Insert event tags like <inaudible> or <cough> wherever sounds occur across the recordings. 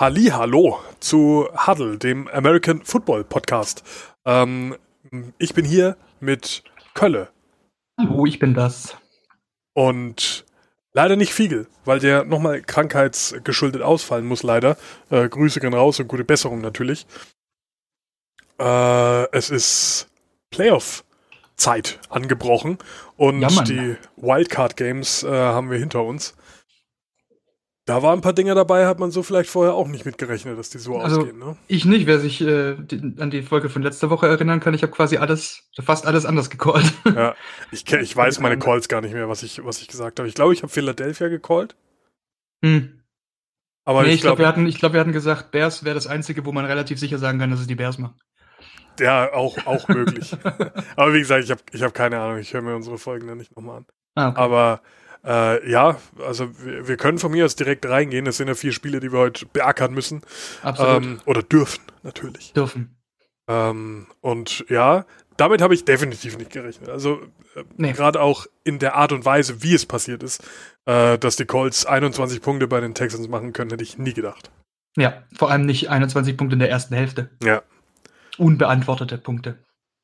Halli, hallo zu Huddle, dem American Football Podcast. Ähm, ich bin hier mit Kölle. Hallo, ich bin das. Und leider nicht Fiegel, weil der nochmal krankheitsgeschuldet ausfallen muss, leider. Äh, Grüße gehen raus und gute Besserung natürlich. Äh, es ist Playoff-Zeit angebrochen und Ja, die Wildcard-Games äh, haben wir hinter uns. Da waren ein paar Dinge dabei, hat man so vielleicht vorher auch nicht mitgerechnet, dass die so Also- ausgehen. Ne? Ich nicht, wer sich äh, die, an die Folge von letzter Woche erinnern kann, ich habe quasi alles, fast alles anders gecallt. <laughs> Ja, ich, ich weiß meine Calls gar nicht mehr, was ich, was ich gesagt habe. Ich glaube, ich habe Philadelphia gecallt, hm. aber nee, ich ich glaube, glaube, wir, hatten- ich glaub, wir hatten gesagt, Bears wäre das Einzige, wo man relativ sicher sagen kann, dass es die Bears machen. ja, auch, auch möglich. <laughs> aber wie gesagt, ich habe ich hab keine Ahnung. Ich höre mir unsere Folgen dann nicht nochmal an. Ah, okay. Aber äh, ja, also wir, wir können von mir aus direkt reingehen. Es sind ja vier Spiele, die wir heute beackern müssen. Absolut. Ähm, oder dürfen, natürlich. Dürfen. Ähm, und ja, damit habe ich definitiv nicht gerechnet. Also äh, Nee. gerade auch in der Art und Weise, wie es passiert ist, äh, dass die Colts 21 Punkte bei den Texans machen können, hätte ich nie gedacht. Ja, vor allem nicht 21 Punkte in der ersten Hälfte. Ja. Unbeantwortete Punkte.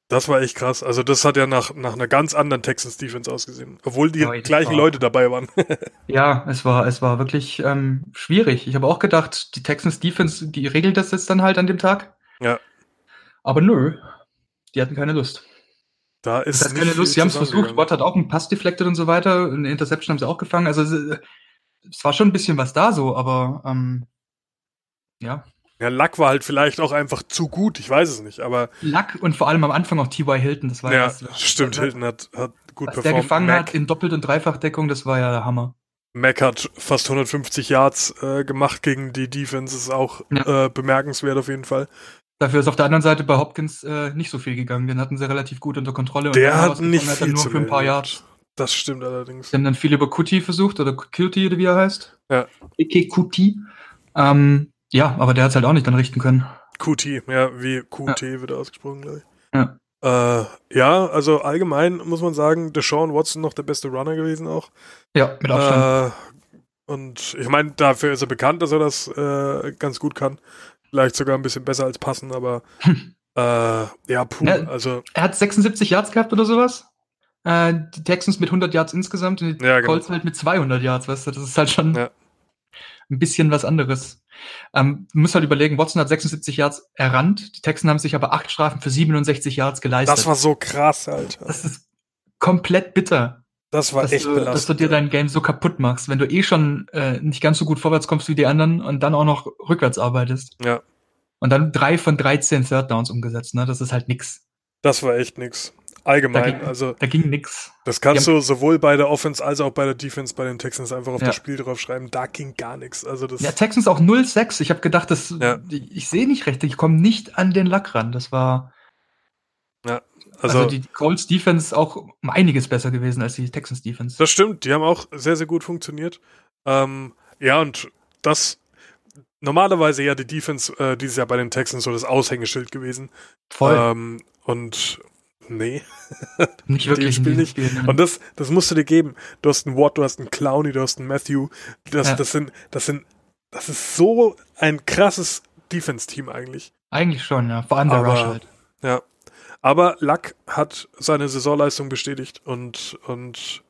Das war echt krass. Also das hat ja nach, nach einer ganz anderen Texans Defense ausgesehen. Obwohl die Ja, das gleichen war- Leute dabei waren. <laughs> Ja, es war, es war wirklich ähm, schwierig. Ich habe auch gedacht, die Texans Defense, die regelt das jetzt dann halt an dem Tag. Ja. Aber nö, die hatten keine Lust. da ist Das heißt, keine Lust. Sie haben es versucht. Watt hat auch einen Pass deflected und so weiter. Eine Interception haben sie auch gefangen. Also es, es war schon ein bisschen was da so, aber ähm, ja. Ja, Luck war halt vielleicht auch einfach zu gut. Ich weiß es nicht. Aber Luck und vor allem am Anfang auch T.Y. Hilton. Das war ja, das, stimmt. Hilton hat, hat gut was der performt. gefangen Mac, hat in Doppelt- und Dreifachdeckung, das war ja der Hammer. Mac hat fast 150 Yards äh, gemacht gegen die Defense. Ist auch Ja. äh, bemerkenswert auf jeden Fall. Dafür ist auf der anderen Seite bei Hopkins äh, nicht so viel gegangen. Den hatten sie relativ gut unter Kontrolle. Der er hat nicht er viel nur zu für ein paar. Yards. Das stimmt allerdings. Sie haben dann viel über Kuti versucht, oder Kuti, oder wie er heißt. Ja. Kuti. Ähm, ja, aber der hat es halt auch nicht dann richten können. QT, ja, wie QT wird ausgesprochen, glaube ich. Ja. Äh, ja, also allgemein muss man sagen, Deshaun Watson noch der beste Runner gewesen auch. Ja, mit Abstand. Äh, und ich meine, dafür ist er bekannt, dass er das äh, ganz gut kann. Vielleicht sogar ein bisschen besser als passen, aber äh, ja, puh, Ja. also er hat 76 Yards gehabt oder sowas. Äh, die Texans mit 100 Yards insgesamt und die Ja, genau. Colts halt mit 200 Yards, weißt du, das ist halt schon Ja. Ein bisschen was anderes. Ähm, du musst halt überlegen, Watson hat 76 Yards errannt, die Texans haben sich aber acht Strafen für 67 Yards geleistet. das war so krass, Alter. das ist komplett bitter. Das war dass, echt du, dass du belastend. dir dein Game so kaputt machst, wenn du eh schon äh, nicht ganz so gut vorwärts kommst wie die anderen und dann auch noch rückwärts arbeitest. Ja. Und dann drei von 13 Third Downs umgesetzt, ne? Das ist halt nix. Das war echt nix. Allgemein, Da ging- also Da ging nix. das kannst du sowohl bei der Offense als auch bei der Defense bei den Texans einfach auf Ja. das Spiel draufschreiben. Da ging gar nichts. Also das Ja, Texans auch 0-6. Ich habe gedacht, das, Ja. ich, ich sehe nicht recht, ich komme nicht an den Lack ran. Das war, also, also, die Colts Defense auch um einiges besser gewesen als die Texans Defense. Das stimmt, die haben auch sehr, sehr gut funktioniert. Ähm, ja, und das normalerweise ja die Defense äh, dieses Jahr bei den Texans so das Aushängeschild gewesen. Voll. Ähm, und nee. nicht wirklich Spiel nicht. Spiel. Und das, das musst du dir geben. Du hast einen Watt, du hast einen Clowney, du hast einen Matthew. Das, Ja. das sind, das sind, das ist so ein krasses Defense-Team eigentlich. Eigentlich schon, ja. Vor allem der Aber- Rush halt. Ja. Aber Luck hat seine Saisonleistung bestätigt und, und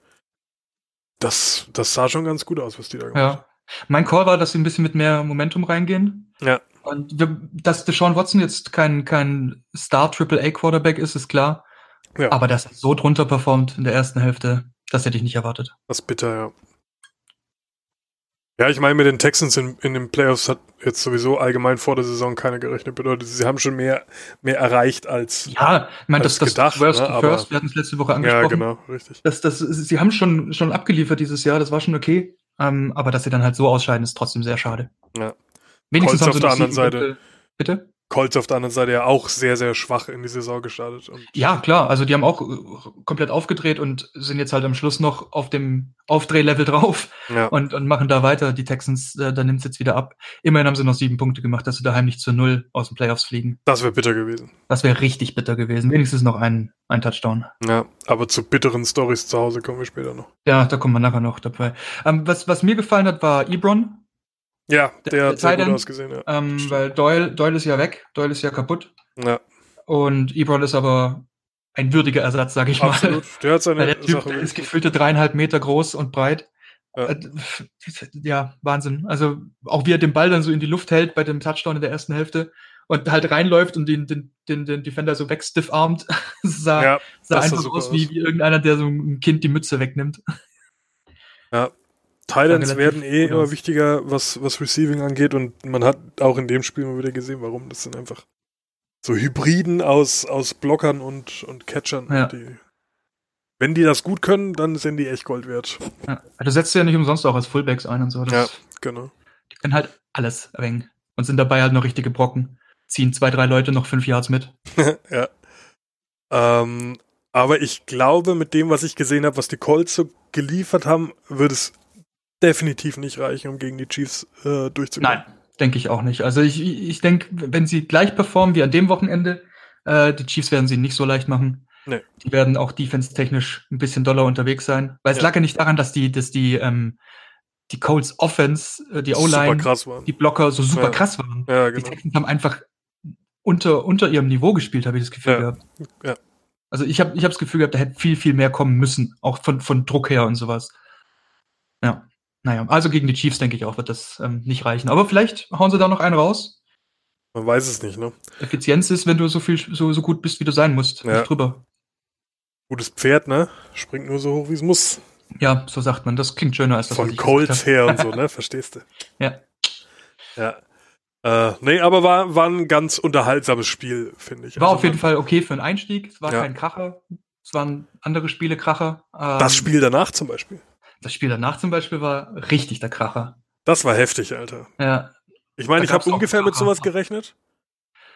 das, das sah schon ganz gut aus, was die da gemacht haben. Ja. Mein Call war, dass sie ein bisschen mit mehr Momentum reingehen. Ja. Und wir, dass Deshaun Watson jetzt kein, kein Star AAA Quarterback ist, ist klar. Ja. Aber dass er so drunter performt in der ersten Hälfte, das hätte ich nicht erwartet. Das ist bitter, ja. Ja, ich meine, mit den Texans in, in den Playoffs hat jetzt sowieso allgemein vor der Saison keiner gerechnet. Bedeutet, sie haben schon mehr, mehr erreicht als. Ja, ich meine, das, das gedacht, Worst ne, aber- First, wir hatten es letzte Woche angesprochen. Ja, genau, richtig. Das, das, sie haben schon, schon abgeliefert dieses Jahr, das war schon okay. Ähm, aber dass sie dann halt so ausscheiden, ist trotzdem sehr schade. Ja. Wenigstens Colts haben auf sie der noch anderen Seite. Bitte? Colts auf der anderen Seite ja auch sehr, sehr schwach in die Saison gestartet. Ja, klar, also die haben auch äh, komplett aufgedreht und sind jetzt halt am Schluss noch auf dem Aufdrehlevel drauf ja, und, und machen da weiter. Die Texans, äh, da nimmt es jetzt wieder ab. Immerhin haben sie noch sieben Punkte gemacht, dass sie daheim nicht zu null aus den Playoffs fliegen. das wäre bitter gewesen. Das wäre richtig bitter gewesen. Wenigstens noch ein, ein Touchdown. Ja, aber zu bitteren Stories zu Hause kommen wir später noch. Ja, da kommen wir nachher noch dabei. Ähm, was, was mir gefallen hat, war Ebron. Ja, der, Der- hat sehr gut ausgesehen, ja. Ähm, weil Doyle, Doyle ist ja weg, Doyle ist ja kaputt. ja. Und Ebron ist aber ein würdiger Ersatz, sage ich mal. Absolut. Der hat seine der Typ ist gefühlte dreieinhalb Meter groß und breit. Ja. Äh, Ja, Wahnsinn. Also auch wie er den Ball dann so in die Luft hält bei dem Touchdown in der ersten Hälfte und halt reinläuft und den, den, den, den Defender so wegstiffarmt. <laughs> sah ja, sah einfach aus wie, wie irgendeiner, der so ein Kind die Mütze wegnimmt. Titans werden eh immer aus. wichtiger, was, was Receiving angeht und man hat auch in dem Spiel mal wieder gesehen, warum. Das sind einfach so Hybriden aus, aus Blockern und, und Catchern. Ja. Die, wenn die das gut können, dann sind die echt Gold wert. Ja. Du setzt ja nicht umsonst auch als Fullbacks ein und so. Das, Ja. Genau. Die können halt alles erwähnen. Und sind dabei halt noch richtige Brocken. Ziehen zwei, drei Leute noch fünf Yards mit. <laughs> ja. Ähm, aber ich glaube, mit dem, was ich gesehen habe, was die Colts so geliefert haben, wird es definitiv nicht reichen, um gegen die Chiefs äh, durchzukommen. Nein, denke ich auch nicht. Also ich, ich denke, wenn sie gleich performen wie an dem Wochenende, äh, die Chiefs werden sie nicht so leicht machen. Nee. Die werden auch defense-technisch ein bisschen doller unterwegs sein. Weil es Ja. lag ja nicht daran, dass die, dass die, ähm, die Colts Offense, äh, die O-Line, die Blocker so super Ja. krass waren. ja, Die genau. Texans haben einfach unter, unter ihrem Niveau gespielt, habe ich das Gefühl Ja. gehabt. Ja. Also ich habe ich hab das Gefühl gehabt, da hätte viel, viel mehr kommen müssen, auch von, von Druck her und sowas. Ja. Naja, also gegen die Chiefs, denke ich auch, wird das ähm, nicht reichen. Aber vielleicht hauen sie da noch einen raus. Man weiß es nicht, ne? Effizienz ist, wenn du so viel, so, so gut bist, wie du sein musst. Ja. Nicht drüber. Gutes Pferd, ne? Springt nur so hoch, wie es muss. Ja, so sagt man. Das klingt schöner als das, Von Colts her und so, <laughs> ne? Verstehst du? Ja. Ja. Äh, nee, aber war, war ein ganz unterhaltsames Spiel, finde ich. War Also auf jeden Fall okay für einen Einstieg. Es war Ja. kein Kracher. Es waren andere Spiele Kracher. Ähm, Das Spiel danach zum Beispiel. Das Spiel danach zum Beispiel war richtig der Kracher. Das war heftig, Alter. Ja. Ich meine, ich habe ungefähr mit sowas gerechnet.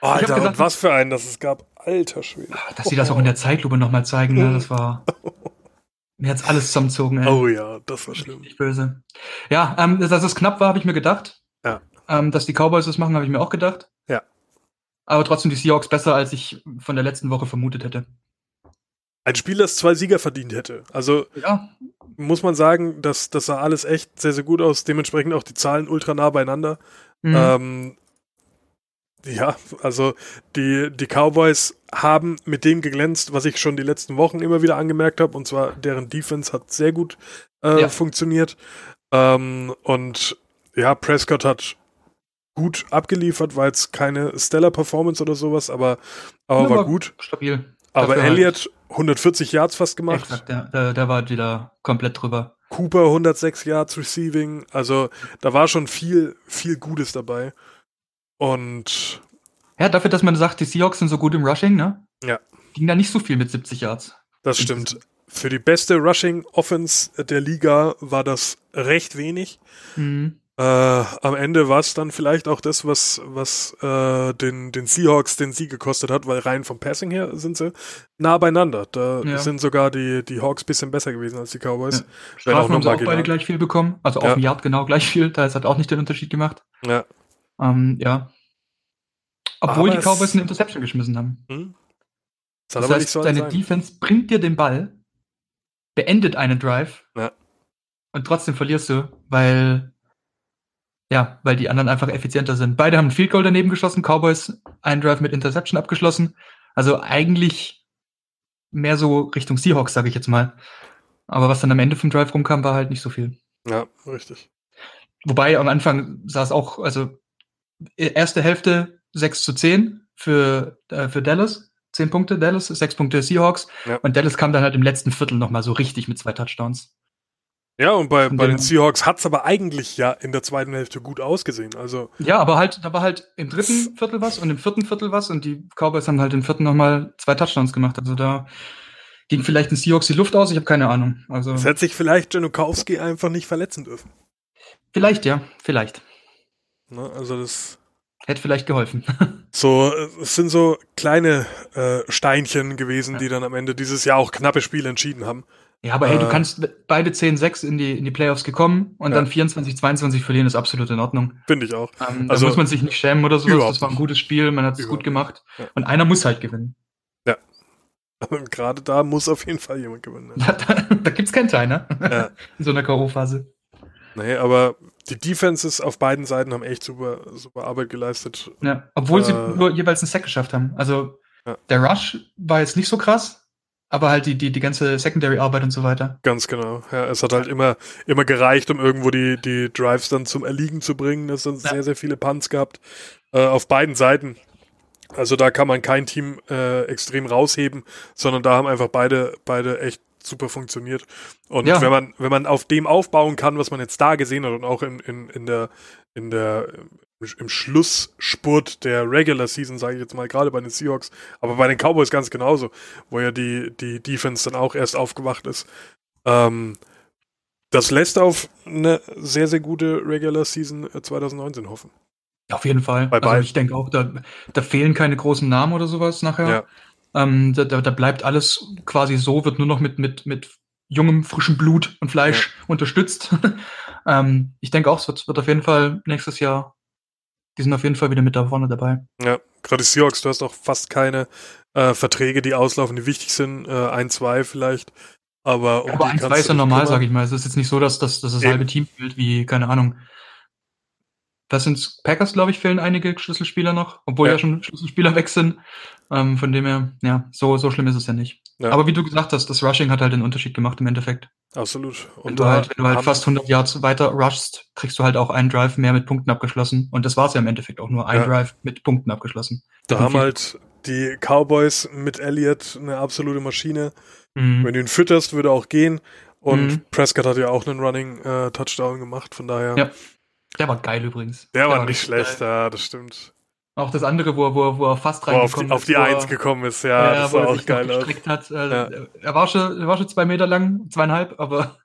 hab Alter, und was für einen das es gab. Alter Schwede. Dass sie das auch in der Zeitlupe nochmal zeigen, ne? das war. <laughs> Mir hat's alles zusammengezogen, ey. Oh ja, das war schlimm. Richtig böse. Ja, ähm, dass es knapp war, habe ich mir gedacht. Ja. Ähm, dass die Cowboys das machen, habe ich mir auch gedacht. Ja. Aber trotzdem die Seahawks besser, als ich von der letzten Woche vermutet hätte. Ein Spiel, das zwei Sieger verdient hätte. Also Ja, muss man sagen, dass das sah alles echt sehr, sehr gut aus. Dementsprechend auch die Zahlen ultra nah beieinander. mhm. Ähm, ja, also die, die Cowboys haben mit dem geglänzt, was ich schon die letzten Wochen immer wieder angemerkt habe, und zwar deren Defense hat sehr gut äh, Ja. funktioniert. Ähm, und ja, Prescott hat gut abgeliefert, war jetzt keine Stellar Performance oder sowas, aber, aber Ja, war aber gut. stabil. Aber dafür halt- Elliott 140 Yards fast gemacht. Exakt, der, der, war wieder komplett drüber. Cooper 106 Yards Receiving. Also da war schon viel, viel Gutes dabei. Und Ja, dafür, dass man sagt, die Seahawks sind so gut im Rushing, ne? Ja. Ging da nicht so viel mit 70 Yards. das stimmt. Für die beste Rushing Offense der Liga war das recht wenig. Mhm. Äh, am Ende war es dann vielleicht auch das, was, was äh, den, den Seahawks den Sieg gekostet hat, weil rein vom Passing her sind sie nah beieinander. Da Ja. sind sogar die, die Hawks bisschen besser gewesen als die Cowboys. Ja. Strafen haben sie auch beide gleich viel bekommen. Also auf dem Yard genau gleich viel. Da hat auch nicht den Unterschied gemacht. Ja. Ähm, ja. Obwohl Aber die Cowboys eine Interception geschmissen haben. Hm? Das Das heißt, deine sein. Defense bringt dir den Ball, beendet einen Drive Ja. und trotzdem verlierst du, weil ja, weil die anderen einfach effizienter sind. Beide haben ein Field Goal daneben geschossen, Cowboys einen Drive mit Interception abgeschlossen. Also eigentlich mehr so Richtung Seahawks, sage ich jetzt mal. Aber was dann am Ende vom Drive rumkam, war halt nicht so viel. Ja, richtig. Wobei am Anfang sah es auch, also erste Hälfte 6 zu 10 für, äh, für Dallas. 10 Punkte Dallas, 6 Punkte Seahawks. Ja. Und Dallas kam dann halt im letzten Viertel nochmal so richtig mit zwei Touchdowns. Ja, und bei, bei den Seahawks hat's aber eigentlich ja in der zweiten Hälfte gut ausgesehen. Also, Ja, aber halt, da war halt im dritten Viertel was und im vierten Viertel was und die Cowboys haben halt im vierten nochmal zwei Touchdowns gemacht. Also da ging vielleicht den Seahawks die Luft aus, ich habe keine Ahnung. Also es hätte sich vielleicht Janukowski einfach nicht verletzen dürfen. vielleicht, ja, vielleicht. Ne? Also das Hätte vielleicht geholfen. <laughs> so, äh, es sind so kleine äh, Steinchen gewesen, Ja. die dann am Ende dieses Jahr auch knappe Spiele entschieden haben. Ja, aber hey, du Äh. kannst beide 10-6 in die, in die Playoffs gekommen und Ja. dann 24-22 verlieren, ist absolut in Ordnung. Finde ich auch. Ähm, Also- da muss man sich nicht schämen oder sowas. Das war ein gutes Spiel, man hat es gut gemacht. Ja. Und einer muss halt gewinnen. Aber gerade da muss auf jeden Fall jemand gewinnen. Ne? Da, <laughs> da, da gibt's keinen Teil, ne? Ja. <laughs> In so einer K.O.-Phase. Nee, aber die Defenses auf beiden Seiten haben echt super, super Arbeit geleistet. Ja, obwohl sie Äh. nur jeweils einen Sack geschafft haben. Also Ja. der Rush war jetzt nicht so krass, aber halt die, die, die ganze Secondary-Arbeit und so weiter. Ganz genau. Ja, es hat halt immer, immer gereicht, um irgendwo die, die Drives dann zum Erliegen zu bringen. Es sind Ja. sehr, sehr viele Punts gehabt. Äh, auf beiden Seiten. Also da kann man kein Team äh, extrem rausheben, sondern da haben einfach beide, beide echt super funktioniert. Und Ja. wenn man, wenn man auf dem aufbauen kann, was man jetzt da gesehen hat und auch in, in, in der, in der, im Schlussspurt der Regular Season, sage ich jetzt mal, gerade bei den Seahawks, aber bei den Cowboys ganz genauso, wo ja die, die Defense dann auch erst aufgewacht ist. Ähm, das lässt auf eine sehr, sehr gute Regular Season äh, 2019 hoffen. Auf jeden Fall. Bei also ich denke auch, da, da fehlen keine großen Namen oder sowas nachher. Ja. Ähm, da, da, da bleibt alles quasi so, wird nur noch mit, mit, mit jungem, frischem Blut und Fleisch unterstützt. <laughs> ähm, ich denke auch, es wird, wird auf jeden Fall nächstes Jahr, die sind auf jeden Fall wieder mit da vorne dabei. Ja, gerade die Seahawks, du hast auch fast keine äh, Verträge, die auslaufen, die wichtig sind. Äh, ein, zwei vielleicht. Aber, um Aber eins, kannst zwei ist du ja normal, sage ich mal. Es ist jetzt nicht so, dass, dass, dass das Eben. halbe Team fehlt, wie, keine Ahnung. Das sind Packers, glaube ich, fehlen einige Schlüsselspieler noch, obwohl Ja. ja, schon Schlüsselspieler <laughs> weg sind. Ähm, von dem her, ja, so, so schlimm ist es ja nicht. Ja. Aber wie du gesagt hast, das Rushing hat halt den Unterschied gemacht im Endeffekt. Absolut. Wenn Und du da halt, wenn du halt fast 100 Yards weiter rushst, kriegst du halt auch einen Drive mehr mit Punkten abgeschlossen. Und das war es ja im Endeffekt auch nur ein Ja. Drive mit Punkten abgeschlossen. Da haben viel- halt die Cowboys mit Elliott eine absolute Maschine. Mhm. Wenn du ihn fütterst, würde auch gehen. Und Mhm. Prescott hat ja auch einen Running äh, Touchdown gemacht, von daher. Ja, Der war geil übrigens. Der, war nicht richtig schlecht, geil. ja, das stimmt. Auch das andere, wo er, wo er, wo er fast Wo auf die, reingekommen auf die ist, wo er- Eins gekommen ist, ja, das wo sah er auch sich geil gestreckt hat. Äh, Ja. Er war schon, er war schon zwei Meter lang, zweieinhalb, aber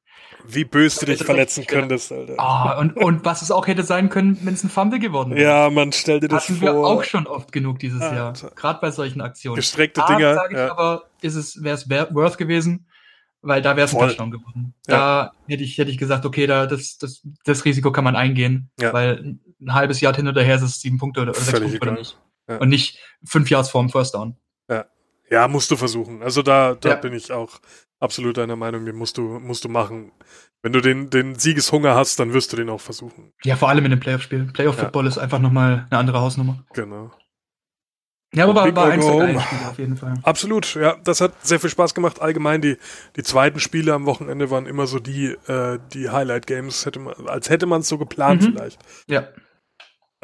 Wie böse du dich verletzen könntest, Alter. ah, und, und was es auch hätte sein können, wenn es ein Fumble geworden wäre. Ja, man stell dir das Hatten wir vor. auch schon oft genug dieses Alter. Jahr. Gerade bei solchen Aktionen. Gestreckte Da Dinger. sage ich ja. aber, ist es, wäre es worth gewesen, weil da wäre es ein. Touchdown geworden. Da hätte ich, hätte ich gesagt, okay, da, das, das, das Risiko kann man eingehen, Ja. weil ein halbes Jahr hin oder her ist es sieben Punkte oder, oder sechs Punkte oder nicht. Ja. Und nicht fünf Yards vorm First Down. Ja, musst du versuchen. Also da, da Ja. bin ich auch absolut deiner Meinung, den musst du, musst du machen. Wenn du den, den Siegeshunger hast, dann wirst du den auch versuchen. Ja, vor allem in dem Playoff-Spiel. Playoff-Football ist einfach nochmal eine andere Hausnummer. Genau. Ja, aber war, war eins der Spiele auf jeden Fall. Absolut, ja, das hat sehr viel Spaß gemacht. Allgemein die, die zweiten Spiele am Wochenende waren immer so die, äh, die Highlight-Games, hätte man, als hätte man es so geplant Mhm. vielleicht. Ja,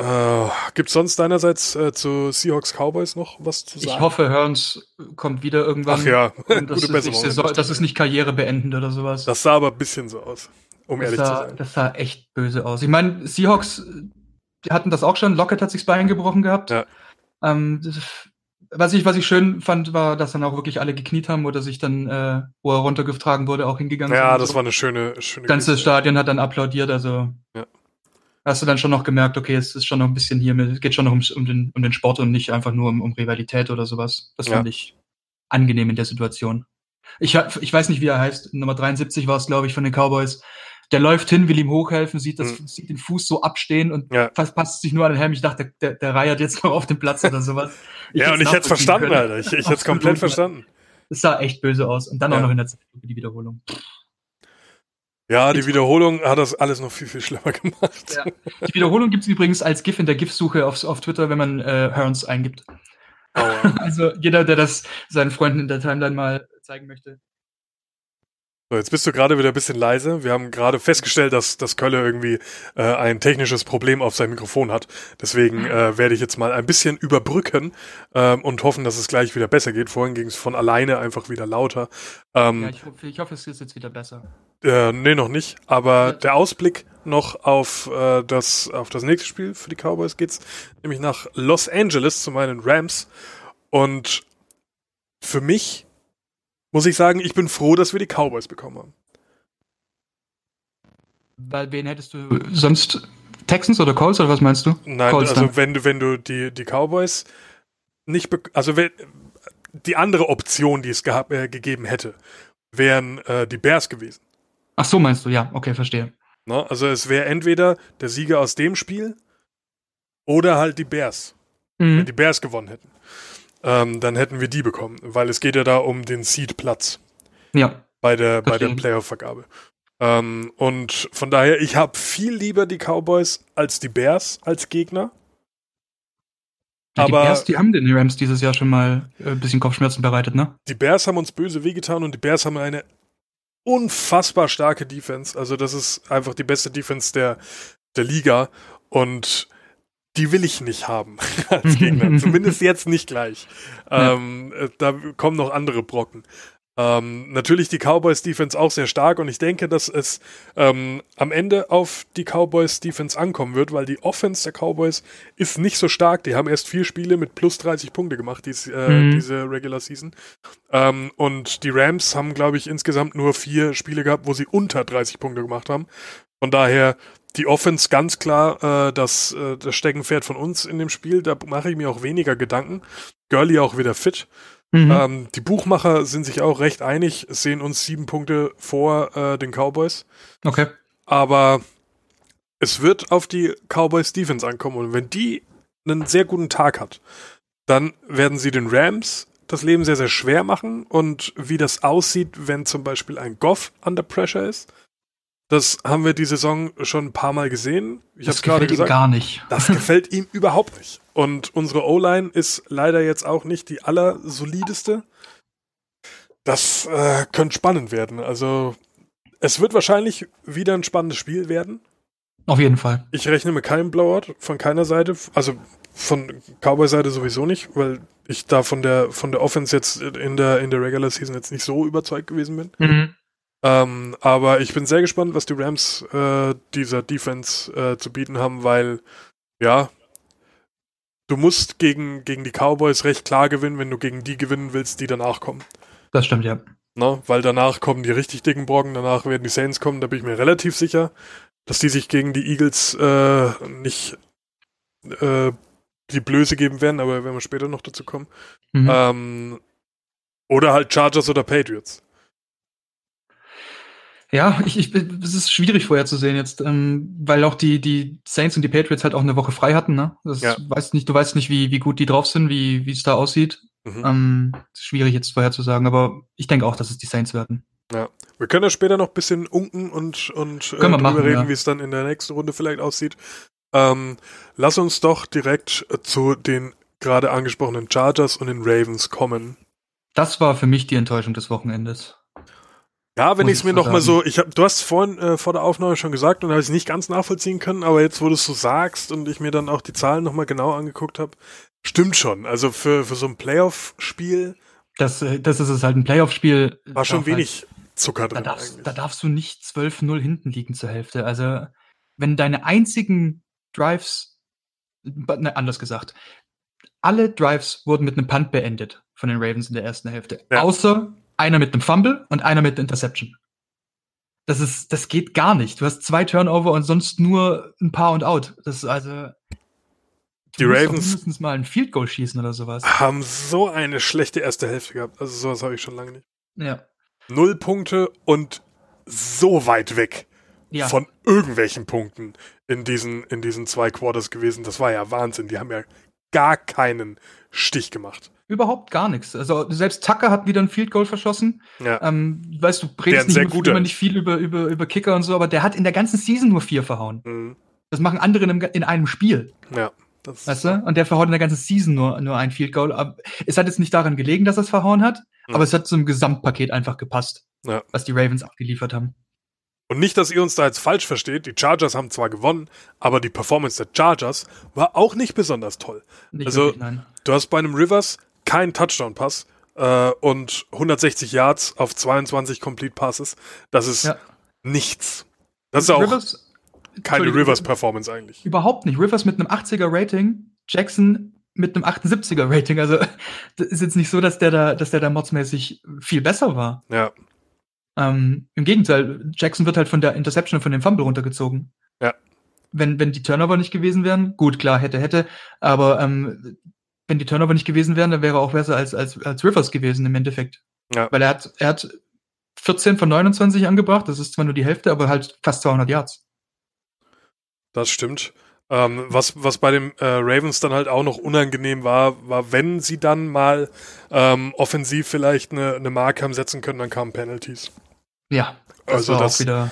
Äh, Gibt es sonst deinerseits äh, zu Seahawks Cowboys noch was zu sagen? ich hoffe, Hearns kommt wieder irgendwann. Ach ja, Und das, <laughs> gute ist. Saison, das ist nicht karrierebeendend oder sowas. Das sah aber ein bisschen so aus, um Das ehrlich zu sah, sein. das sah echt böse aus. Ich meine, Seahawks, die hatten das auch schon. Lockett hat sich das Bein gebrochen gehabt. Ja. Ähm, was ich, was ich schön fand, war, dass dann auch wirklich alle gekniet haben oder sich dann, äh, wo er runtergetragen wurde, auch hingegangen Ja, sind. und das so. war eine schöne, schöne Das ganze Geste. Stadion hat dann applaudiert, also Ja. Hast du dann schon noch gemerkt, okay, es ist schon noch ein bisschen hier, mit, es geht schon noch um, um, den, um den Sport und nicht einfach nur um, um Rivalität oder sowas. Das Ja. fand ich angenehm in der Situation. Ich, ich weiß nicht, wie er heißt. Nummer 73 war es, glaube ich, von den Cowboys. Der läuft hin, will ihm hochhelfen, sieht, das, Mhm. sieht den Fuß so abstehen und Ja. fast passt sich nur an den Helm. Ich dachte, der, der reiert jetzt noch auf den Platz oder sowas. Ja, und ich hätte es verstanden, können. Alter. Ich, ich hätte es <laughs> komplett verstanden. Es sah echt böse aus. Und dann Ja. auch noch in der Zeit die Wiederholung. Ja, die Wiederholung hat das alles noch viel, viel schlimmer gemacht. Ja. <laughs> Die Wiederholung gibt es übrigens als GIF in der GIF-Suche auf, auf Twitter, wenn man äh, Hearns eingibt. Aua. <laughs> Also jeder, der das seinen Freunden in der Timeline mal zeigen möchte. So, jetzt bist du gerade wieder ein bisschen leise. Wir haben gerade festgestellt, dass, dass Kölle irgendwie äh, ein technisches Problem auf seinem Mikrofon hat. Deswegen äh, werde ich jetzt mal ein bisschen überbrücken ähm, und hoffen, dass es gleich wieder besser geht. Vorhin ging es von alleine einfach wieder lauter. Ähm, Ja, ich, hoffe, ich hoffe, es ist jetzt wieder besser. Äh, nee, noch nicht. Aber der Ausblick noch auf, äh, das, auf das nächste Spiel für die Cowboys geht's nämlich nach Los Angeles zu meinen Rams. Und für mich muss ich sagen, ich bin froh, dass wir die Cowboys bekommen haben. Weil wen hättest du sonst Texans oder Colts oder was meinst du? Nein, Colts also dann. wenn du, wenn du die, die Cowboys nicht, also wenn, die andere Option, die es gehabt, äh, gegeben hätte, wären äh, die Bears gewesen. Ach so meinst du, ja, okay, verstehe. Ne? Also es wäre entweder der Sieger aus dem Spiel oder halt die Bears. wenn Mhm. die Bears gewonnen hätten, ähm, dann hätten wir die bekommen, weil es geht ja da um den Seed-Platz Ja, bei der, bei der. Playoff-Vergabe. Ähm, und von daher, ich habe viel lieber die Cowboys als die Bears als Gegner. Ja, die aber Bears, die haben den Rams dieses Jahr schon mal äh, ein bisschen Kopfschmerzen bereitet, ne? die Bears haben uns böse wehgetan und die Bears haben eine unfassbar starke Defense. Also das ist einfach die beste Defense der, der Liga und die will ich nicht haben <laughs> als Gegner. <laughs> Zumindest jetzt nicht gleich. Ja. Ähm, äh, da kommen noch andere Brocken. Ähm, natürlich die Cowboys Defense auch sehr stark und ich denke, dass es ähm, am Ende auf die Cowboys Defense ankommen wird, weil die Offense der Cowboys ist nicht so stark. Die haben erst vier Spiele mit plus 30 Punkte gemacht, dies, äh, Mhm. diese Regular Season. Ähm, und die Rams haben, glaube ich, insgesamt nur vier Spiele gehabt, wo sie unter 30 Punkte gemacht haben. Von daher die Offense ganz klar äh, das, äh, das Steckenpferd von uns in dem Spiel. Da mache ich mir auch weniger Gedanken. Gurley auch wieder fit. Mhm. Ähm, die Buchmacher sind sich auch recht einig, sehen uns sieben Punkte vor äh, den Cowboys. okay. Aber es wird auf die Cowboys Defense ankommen und wenn die einen sehr guten Tag hat, dann werden sie den Rams das Leben sehr, sehr schwer machen und wie das aussieht, wenn zum Beispiel ein Goff under pressure ist, das haben wir die Saison schon ein paar Mal gesehen. Ich habe Das gerade gefällt ihm gesagt. gar nicht. Das gefällt ihm überhaupt nicht. Und unsere O-Line ist leider jetzt auch nicht die allersolideste. Das äh, könnte spannend werden. Also es wird wahrscheinlich wieder ein spannendes Spiel werden. Auf jeden Fall. Ich rechne mit keinem Blowout von keiner Seite. Also von Cowboy-Seite sowieso nicht, weil ich da von der von der Offense jetzt in der in der Regular Season jetzt nicht so überzeugt gewesen bin. Mhm. Ähm, aber ich bin sehr gespannt, was die Rams äh, dieser Defense äh, zu bieten haben, weil ja, du musst gegen, gegen die Cowboys recht klar gewinnen, wenn du gegen die gewinnen willst, die danach kommen. Das stimmt, ja. Ne? Weil danach kommen die richtig dicken Brocken, danach werden die Saints kommen, da bin ich mir relativ sicher, dass die sich gegen die Eagles äh, nicht äh, die Blöße geben werden, aber werden wir später noch dazu kommen. Mhm. Ähm, oder halt Chargers oder Patriots. Ja, ich, ich, es ist schwierig vorherzusehen jetzt, ähm, weil auch die, die Saints und die Patriots halt auch eine Woche frei hatten, ne? Das Ja. weißt nicht, du weißt nicht, wie, wie gut die drauf sind, wie, wie es da aussieht. Mhm. Ähm, ist schwierig jetzt vorherzusagen, aber ich denke auch, dass es die Saints werden. Wir können ja später noch ein bisschen unken und, und äh, drüber machen, reden, ja. wie es dann in der nächsten Runde vielleicht aussieht. Ähm, lass uns doch direkt äh, zu den gerade angesprochenen Chargers und den Ravens kommen. Das war für mich die Enttäuschung des Wochenendes. Ja, wenn ich es mir so noch mal sagen. so, ich hab, du hast vorhin äh, vor der Aufnahme schon gesagt und habe ich es nicht ganz nachvollziehen können, aber jetzt, wo du es so sagst und ich mir dann auch die Zahlen noch mal genau angeguckt habe, stimmt schon. Also für, für so ein Playoff-Spiel Das, äh, das ist es halt ein Playoff-Spiel. war schon halt- wenig Zucker Da drin darfst, eigentlich. da darfst du nicht 12-0 hinten liegen zur Hälfte. Also, wenn deine einzigen Drives, ne, anders gesagt, alle Drives wurden mit einem Punt beendet von den Ravens in der ersten Hälfte. Ja. Außer einer mit einem Fumble und einer mit einer Interception. Das ist, das geht gar nicht. Du hast zwei Turnover und sonst nur ein paar und out. Das ist also. Die Ravens- mindestens mal ein Field Goal schießen oder sowas. haben so eine schlechte erste Hälfte gehabt. Also sowas habe ich schon lange nicht. Ja. Null Punkte und so weit weg Ja. von irgendwelchen Punkten in diesen, in diesen zwei Quarters gewesen. Das war ja Wahnsinn. Die haben ja gar keinen Stich gemacht. Überhaupt gar nichts. Also selbst Tucker hat wieder ein Field Goal verschossen. Ja. Ähm, weißt du, redest nicht immer, nicht viel über, über, über Kicker und so, aber der hat in der ganzen Season nur vier verhauen. Mhm. Das machen andere in, einem, in einem Spiel, Ja. Das weißt du? Und der verhaut in der ganzen Season nur, nur ein Field Goal. Aber es hat jetzt nicht daran gelegen, dass er es verhauen hat, Ja. aber es hat zum Gesamtpaket einfach gepasst, Ja. was die Ravens abgeliefert haben. Und nicht, dass ihr uns da jetzt falsch versteht. Die Chargers haben zwar gewonnen, aber die Performance der Chargers war auch nicht besonders toll. Nicht Also- wirklich, nein. Du hast bei einem Rivers keinen Touchdown-Pass äh, und 160 Yards auf 22 Complete Passes. Das ist Ja. nichts. Das ist auch Rivers, keine Rivers-Performance eigentlich. Überhaupt nicht. Rivers mit einem 80er Rating, Jackson mit einem 78er Rating. Also <laughs> das ist jetzt nicht so, dass der da, dass der da modsmäßig viel besser war. Ja, Ähm, Im Gegenteil, Jackson wird halt von der Interception und von dem Fumble runtergezogen. Ja. Wenn, wenn die Turnover nicht gewesen wären, gut, klar, hätte, hätte, aber ähm, wenn die Turnover nicht gewesen wären, dann wäre er auch besser als, als, als Rivers gewesen im Endeffekt. Ja. Weil er hat, er hat 14 von 29 angebracht, das ist zwar nur die Hälfte, aber halt fast 200 Yards. das stimmt. Ähm, was, was bei den äh, Ravens dann halt auch noch unangenehm war, war, wenn sie dann mal ähm, offensiv vielleicht eine, eine Marke haben setzen können, dann kamen Penalties. Ja, das Also war das- auch wieder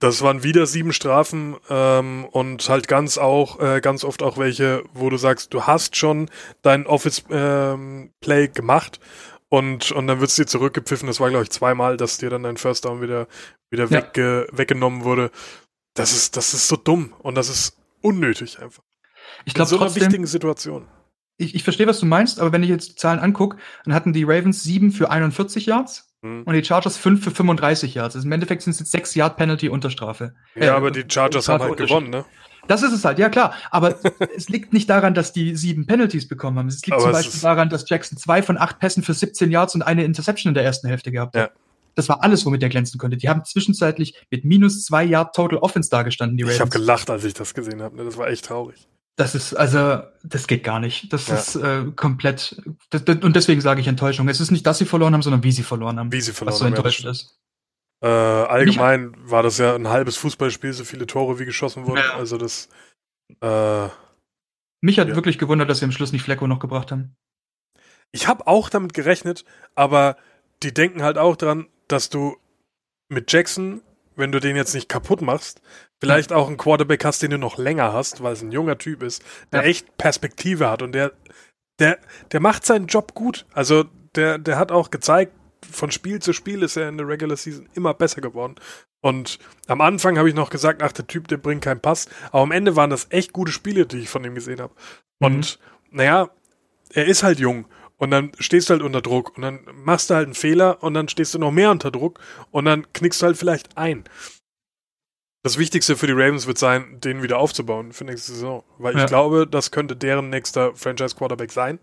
Das waren wieder sieben Strafen ähm, und halt ganz auch, äh, ganz oft auch welche, wo du sagst, du hast schon dein Office-Play ähm, gemacht und, und dann wird es dir zurückgepfiffen. Das war, glaube ich, zweimal, dass dir dann dein First Down wieder, wieder ja. wegge weggenommen wurde. Das ist, das ist so dumm und das ist unnötig einfach. Ich glaube, so einer wichtigen Situation. Ich, ich verstehe, was du meinst, aber wenn ich jetzt die Zahlen angucke, dann hatten die Ravens sieben für 41 Yards hm. Und die Chargers 5 für 35 Yards. Also Im Endeffekt sind es jetzt 6 Yard Penalty Unterstrafe. Ja, äh, aber die Chargers haben halt gewonnen, ne? Das ist es halt, ja klar. Aber <laughs> es liegt nicht daran, dass die sieben Penalties bekommen haben. Es liegt aber zum Beispiel daran, dass Jackson zwei von acht Pässen für 17 Yards und eine Interception in der ersten Hälfte gehabt hat. Ja. Das war alles, womit er glänzen konnte. Die haben zwischenzeitlich mit minus zwei Yard Total Offense dagestanden, die Ravens. Ich habe gelacht, als ich das gesehen habe. Ne? Das war echt traurig. Das ist, also, das geht gar nicht. Das ja. ist äh, komplett, das, das, und deswegen sage ich Enttäuschung. Es ist nicht, dass sie verloren haben, sondern wie sie verloren haben. Wie sie verloren was so haben. enttäuscht ja, ist. Äh, allgemein Mich, war das ja ein halbes Fußballspiel, so viele Tore wie geschossen wurden. Ja. Also das. Äh, Mich hat wirklich gewundert, dass sie am Schluss nicht Flecko noch gebracht haben. Ich habe auch damit gerechnet, aber die denken halt auch dran, dass du mit Jackson, wenn du den jetzt nicht kaputt machst, vielleicht auch einen Quarterback hast, den du noch länger hast, weil es ein junger Typ ist, der ja. echt Perspektive hat und der, der, der macht seinen Job gut. Also der, der hat auch gezeigt, von Spiel zu Spiel ist er in der Regular Season immer besser geworden. Und am Anfang habe ich noch gesagt, ach, der Typ, der bringt keinen Pass. Aber am Ende waren das echt gute Spiele, die ich von ihm gesehen habe. Mhm. Und naja, er ist halt jung. Und dann stehst du halt unter Druck. Und dann machst du halt einen Fehler und dann stehst du noch mehr unter Druck. Und dann knickst du halt vielleicht ein. Das Wichtigste für die Ravens wird sein, den wieder aufzubauen für nächste Saison. Weil ja. ich glaube, das könnte deren nächster Franchise-Quarterback sein.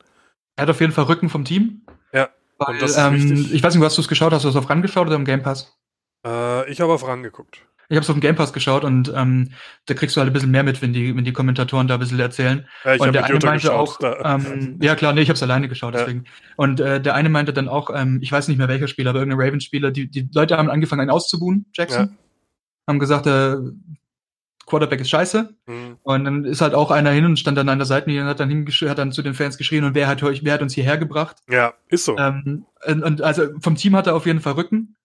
Er hat auf jeden Fall Rücken vom Team. Ja. Weil, ähm, ich weiß nicht, hast du es geschaut? Hast du es auf RAN geschaut oder im Game Pass? Äh, ich habe auf RAN geguckt. Ich habe es auf dem Game Pass geschaut und ähm, da kriegst du halt ein bisschen mehr mit, wenn die, wenn die Kommentatoren da ein bisschen erzählen. Ja, ich und der eine meinte auch, ähm, <laughs> ja klar, nee, ich habe es alleine geschaut, deswegen. Ja. Und äh, der eine meinte dann auch, ähm, ich weiß nicht mehr welcher Spieler, aber irgendein Ravens-Spieler, die, die Leute haben angefangen, einen auszubuhen, Jackson. Ja haben gesagt, der Quarterback ist scheiße. Mhm. Und dann ist halt auch einer hin und stand dann an der Seite und hat dann, hat dann zu den Fans geschrien und wer hat, euch, wer hat uns hierher gebracht? Ja, ist so. Ähm, und, und, also vom Team hat er auf jeden Fall Rücken.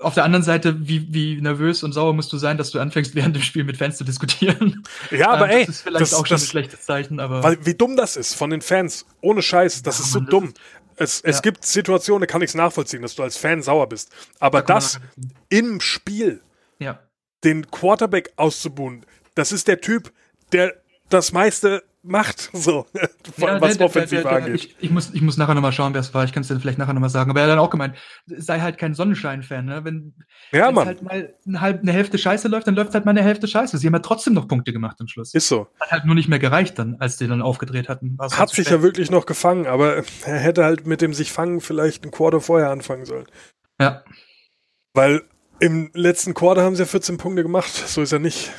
Auf der anderen Seite, wie, wie nervös und sauer musst du sein, dass du anfängst, <laughs> während dem Spiel mit Fans zu diskutieren. Ja, aber ähm, ey. Das ist vielleicht das, auch schon das, ein schlechtes Zeichen, aber. Weil, wie dumm das ist von den Fans. Ohne Scheiß, das ja, ist so Mann, dumm. Es, es ja. gibt Situationen, da kann ich es nachvollziehen, dass du als Fan sauer bist. Aber da das im Spiel ja. den Quarterback auszubuhen, das ist der Typ, der das meiste macht, <laughs> so, ja, was der, offensiv der, der, angeht. Ich, ich, muss, ich muss nachher nochmal schauen, wer es war. Ich kann es dir vielleicht nachher nochmal sagen. Aber er hat dann auch gemeint, sei halt kein Sonnenschein-Fan. Ne? Wenn ja, Mann. halt mal eine, halb, eine Hälfte Scheiße läuft, dann läuft halt mal eine Hälfte Scheiße. Sie haben ja trotzdem noch Punkte gemacht am Schluss. Ist so. Hat halt nur nicht mehr gereicht dann, als die dann aufgedreht hatten. Hat halt sich ja wirklich noch gefangen, aber er hätte halt mit dem sich fangen vielleicht ein Quarter vorher anfangen sollen. Ja. Weil im letzten Quarter haben sie ja 14 Punkte gemacht. So ist er nicht.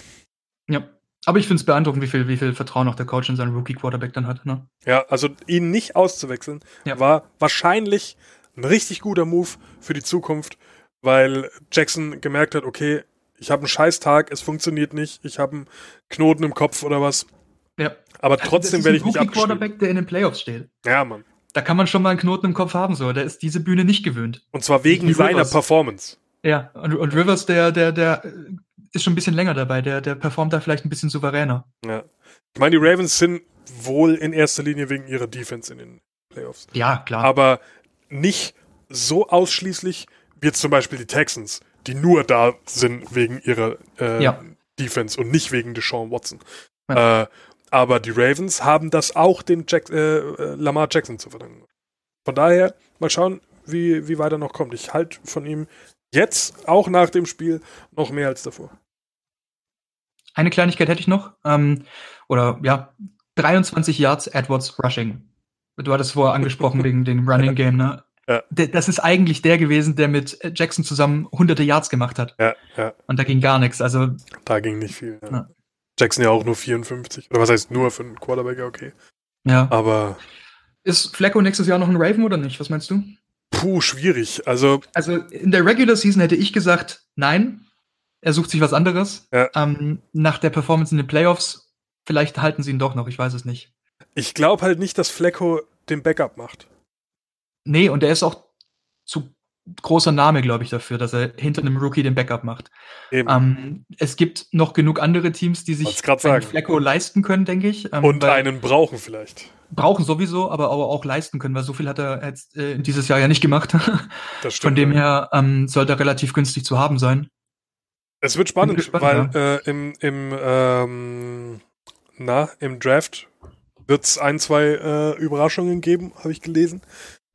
Ja. Aber ich finde es beeindruckend, wie viel, wie viel Vertrauen auch der Coach in seinen Rookie-Quarterback dann hat. Ne? Ja, also ihn nicht auszuwechseln, ja. war wahrscheinlich ein richtig guter Move für die Zukunft, weil Jackson gemerkt hat, okay, ich habe einen Scheißtag, es funktioniert nicht, ich habe einen Knoten im Kopf oder was. Ja. Aber trotzdem werde ich nicht abgeschrieben. Quarterback, der in den Playoffs steht. Ja, Mann. Da kann man schon mal einen Knoten im Kopf haben, so. Der ist diese Bühne nicht gewöhnt. Und zwar wegen seiner. Performance. Ja, und, und Rivers, der, der, der ist schon ein bisschen länger dabei. Der, der performt da vielleicht ein bisschen souveräner. Ja. Ich meine, die Ravens sind wohl in erster Linie wegen ihrer Defense in den Playoffs. Ja, klar. Aber nicht so ausschließlich wie jetzt zum Beispiel die Texans, die nur da sind wegen ihrer äh, ja. Defense und nicht wegen Deshaun Watson. Ja. Äh, aber die Ravens haben das auch dem Jack, äh, äh, Lamar Jackson zu verdanken. Von daher, mal schauen, wie, wie weit er noch kommt. Ich halte von ihm Jetzt, auch nach dem Spiel, noch mehr als davor. Eine Kleinigkeit hätte ich noch. Ähm, oder ja, 23 Yards Edwards Rushing. Du hattest vorher angesprochen <laughs> wegen dem Running Game, ne? Ja. Das ist eigentlich der gewesen, der mit Jackson zusammen hunderte Yards gemacht hat. Ja, ja. Und da ging gar nichts. Also da ging nicht viel. Ja. Ja. Jackson ja auch nur 54. Oder was heißt nur für einen Quarterback, okay. Ja. Aber. Ist Flacco nächstes Jahr noch ein Raven oder nicht? Was meinst du? Puh, schwierig. Also, also in der Regular Season hätte ich gesagt, nein, er sucht sich was anderes. Ja. Ähm, nach der Performance in den Playoffs, vielleicht halten sie ihn doch noch, ich weiß es nicht. Ich glaube halt nicht, dass Flecko den Backup macht. Nee, und er ist auch zu großer Name, glaube ich, dafür, dass er hinter einem Rookie den Backup macht. Ähm, es gibt noch genug andere Teams, die sich einen Flecko leisten können, denke ich. Ähm, Und einen brauchen vielleicht. Brauchen sowieso, aber, aber auch leisten können, weil so viel hat er jetzt äh, dieses Jahr ja nicht gemacht. <laughs> Das stimmt, Von dem her ähm, sollte er relativ günstig zu haben sein. Es wird spannend, gespannt, weil ja. äh, im, im, ähm, na, im Draft wird es ein, zwei äh, Überraschungen geben, habe ich gelesen.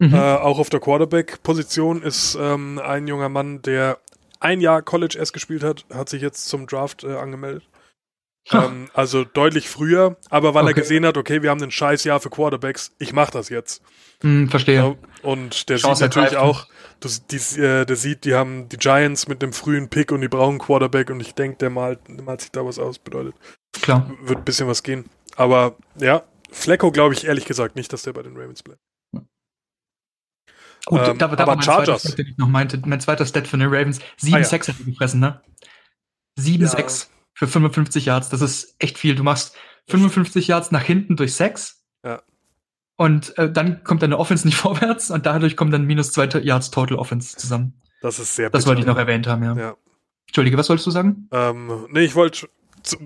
Mhm. Äh, auch auf der Quarterback-Position ist ähm, ein junger Mann, der ein Jahr College erst gespielt hat, hat sich jetzt zum Draft äh, angemeldet. Ähm, also deutlich früher, aber weil okay. er gesehen hat, okay, wir haben ein scheiß Jahr für Quarterbacks, ich mach das jetzt. Hm, verstehe. Und der Chance sieht natürlich auch, du, die, äh, der sieht, die haben die Giants mit dem frühen Pick und die brauchen Quarterback und ich denke, der malt, malt sich da was aus, bedeutet. Klar. Wird ein bisschen was gehen. Aber ja, Flecko glaube ich ehrlich gesagt nicht, dass der bei den Ravens bleibt. Gut, ähm, da, da aber war mein Chargers. Stat, den ich noch meinte. Mein zweiter Stat für den Ravens. 7-6 ah, ja. hat er gefressen, ne? 7-6 ja. für 55 Yards. Das ist echt viel. Du machst 55 Yards nach hinten durch 6. Ja. Und äh, dann kommt deine Offense nicht <laughs> vorwärts und dadurch kommen dann minus 2 Yards Total Offense zusammen. Das ist sehr Das wollte ich noch erwähnt haben, ja. ja. Entschuldige, was wolltest du sagen? Ähm, nee, ich wollte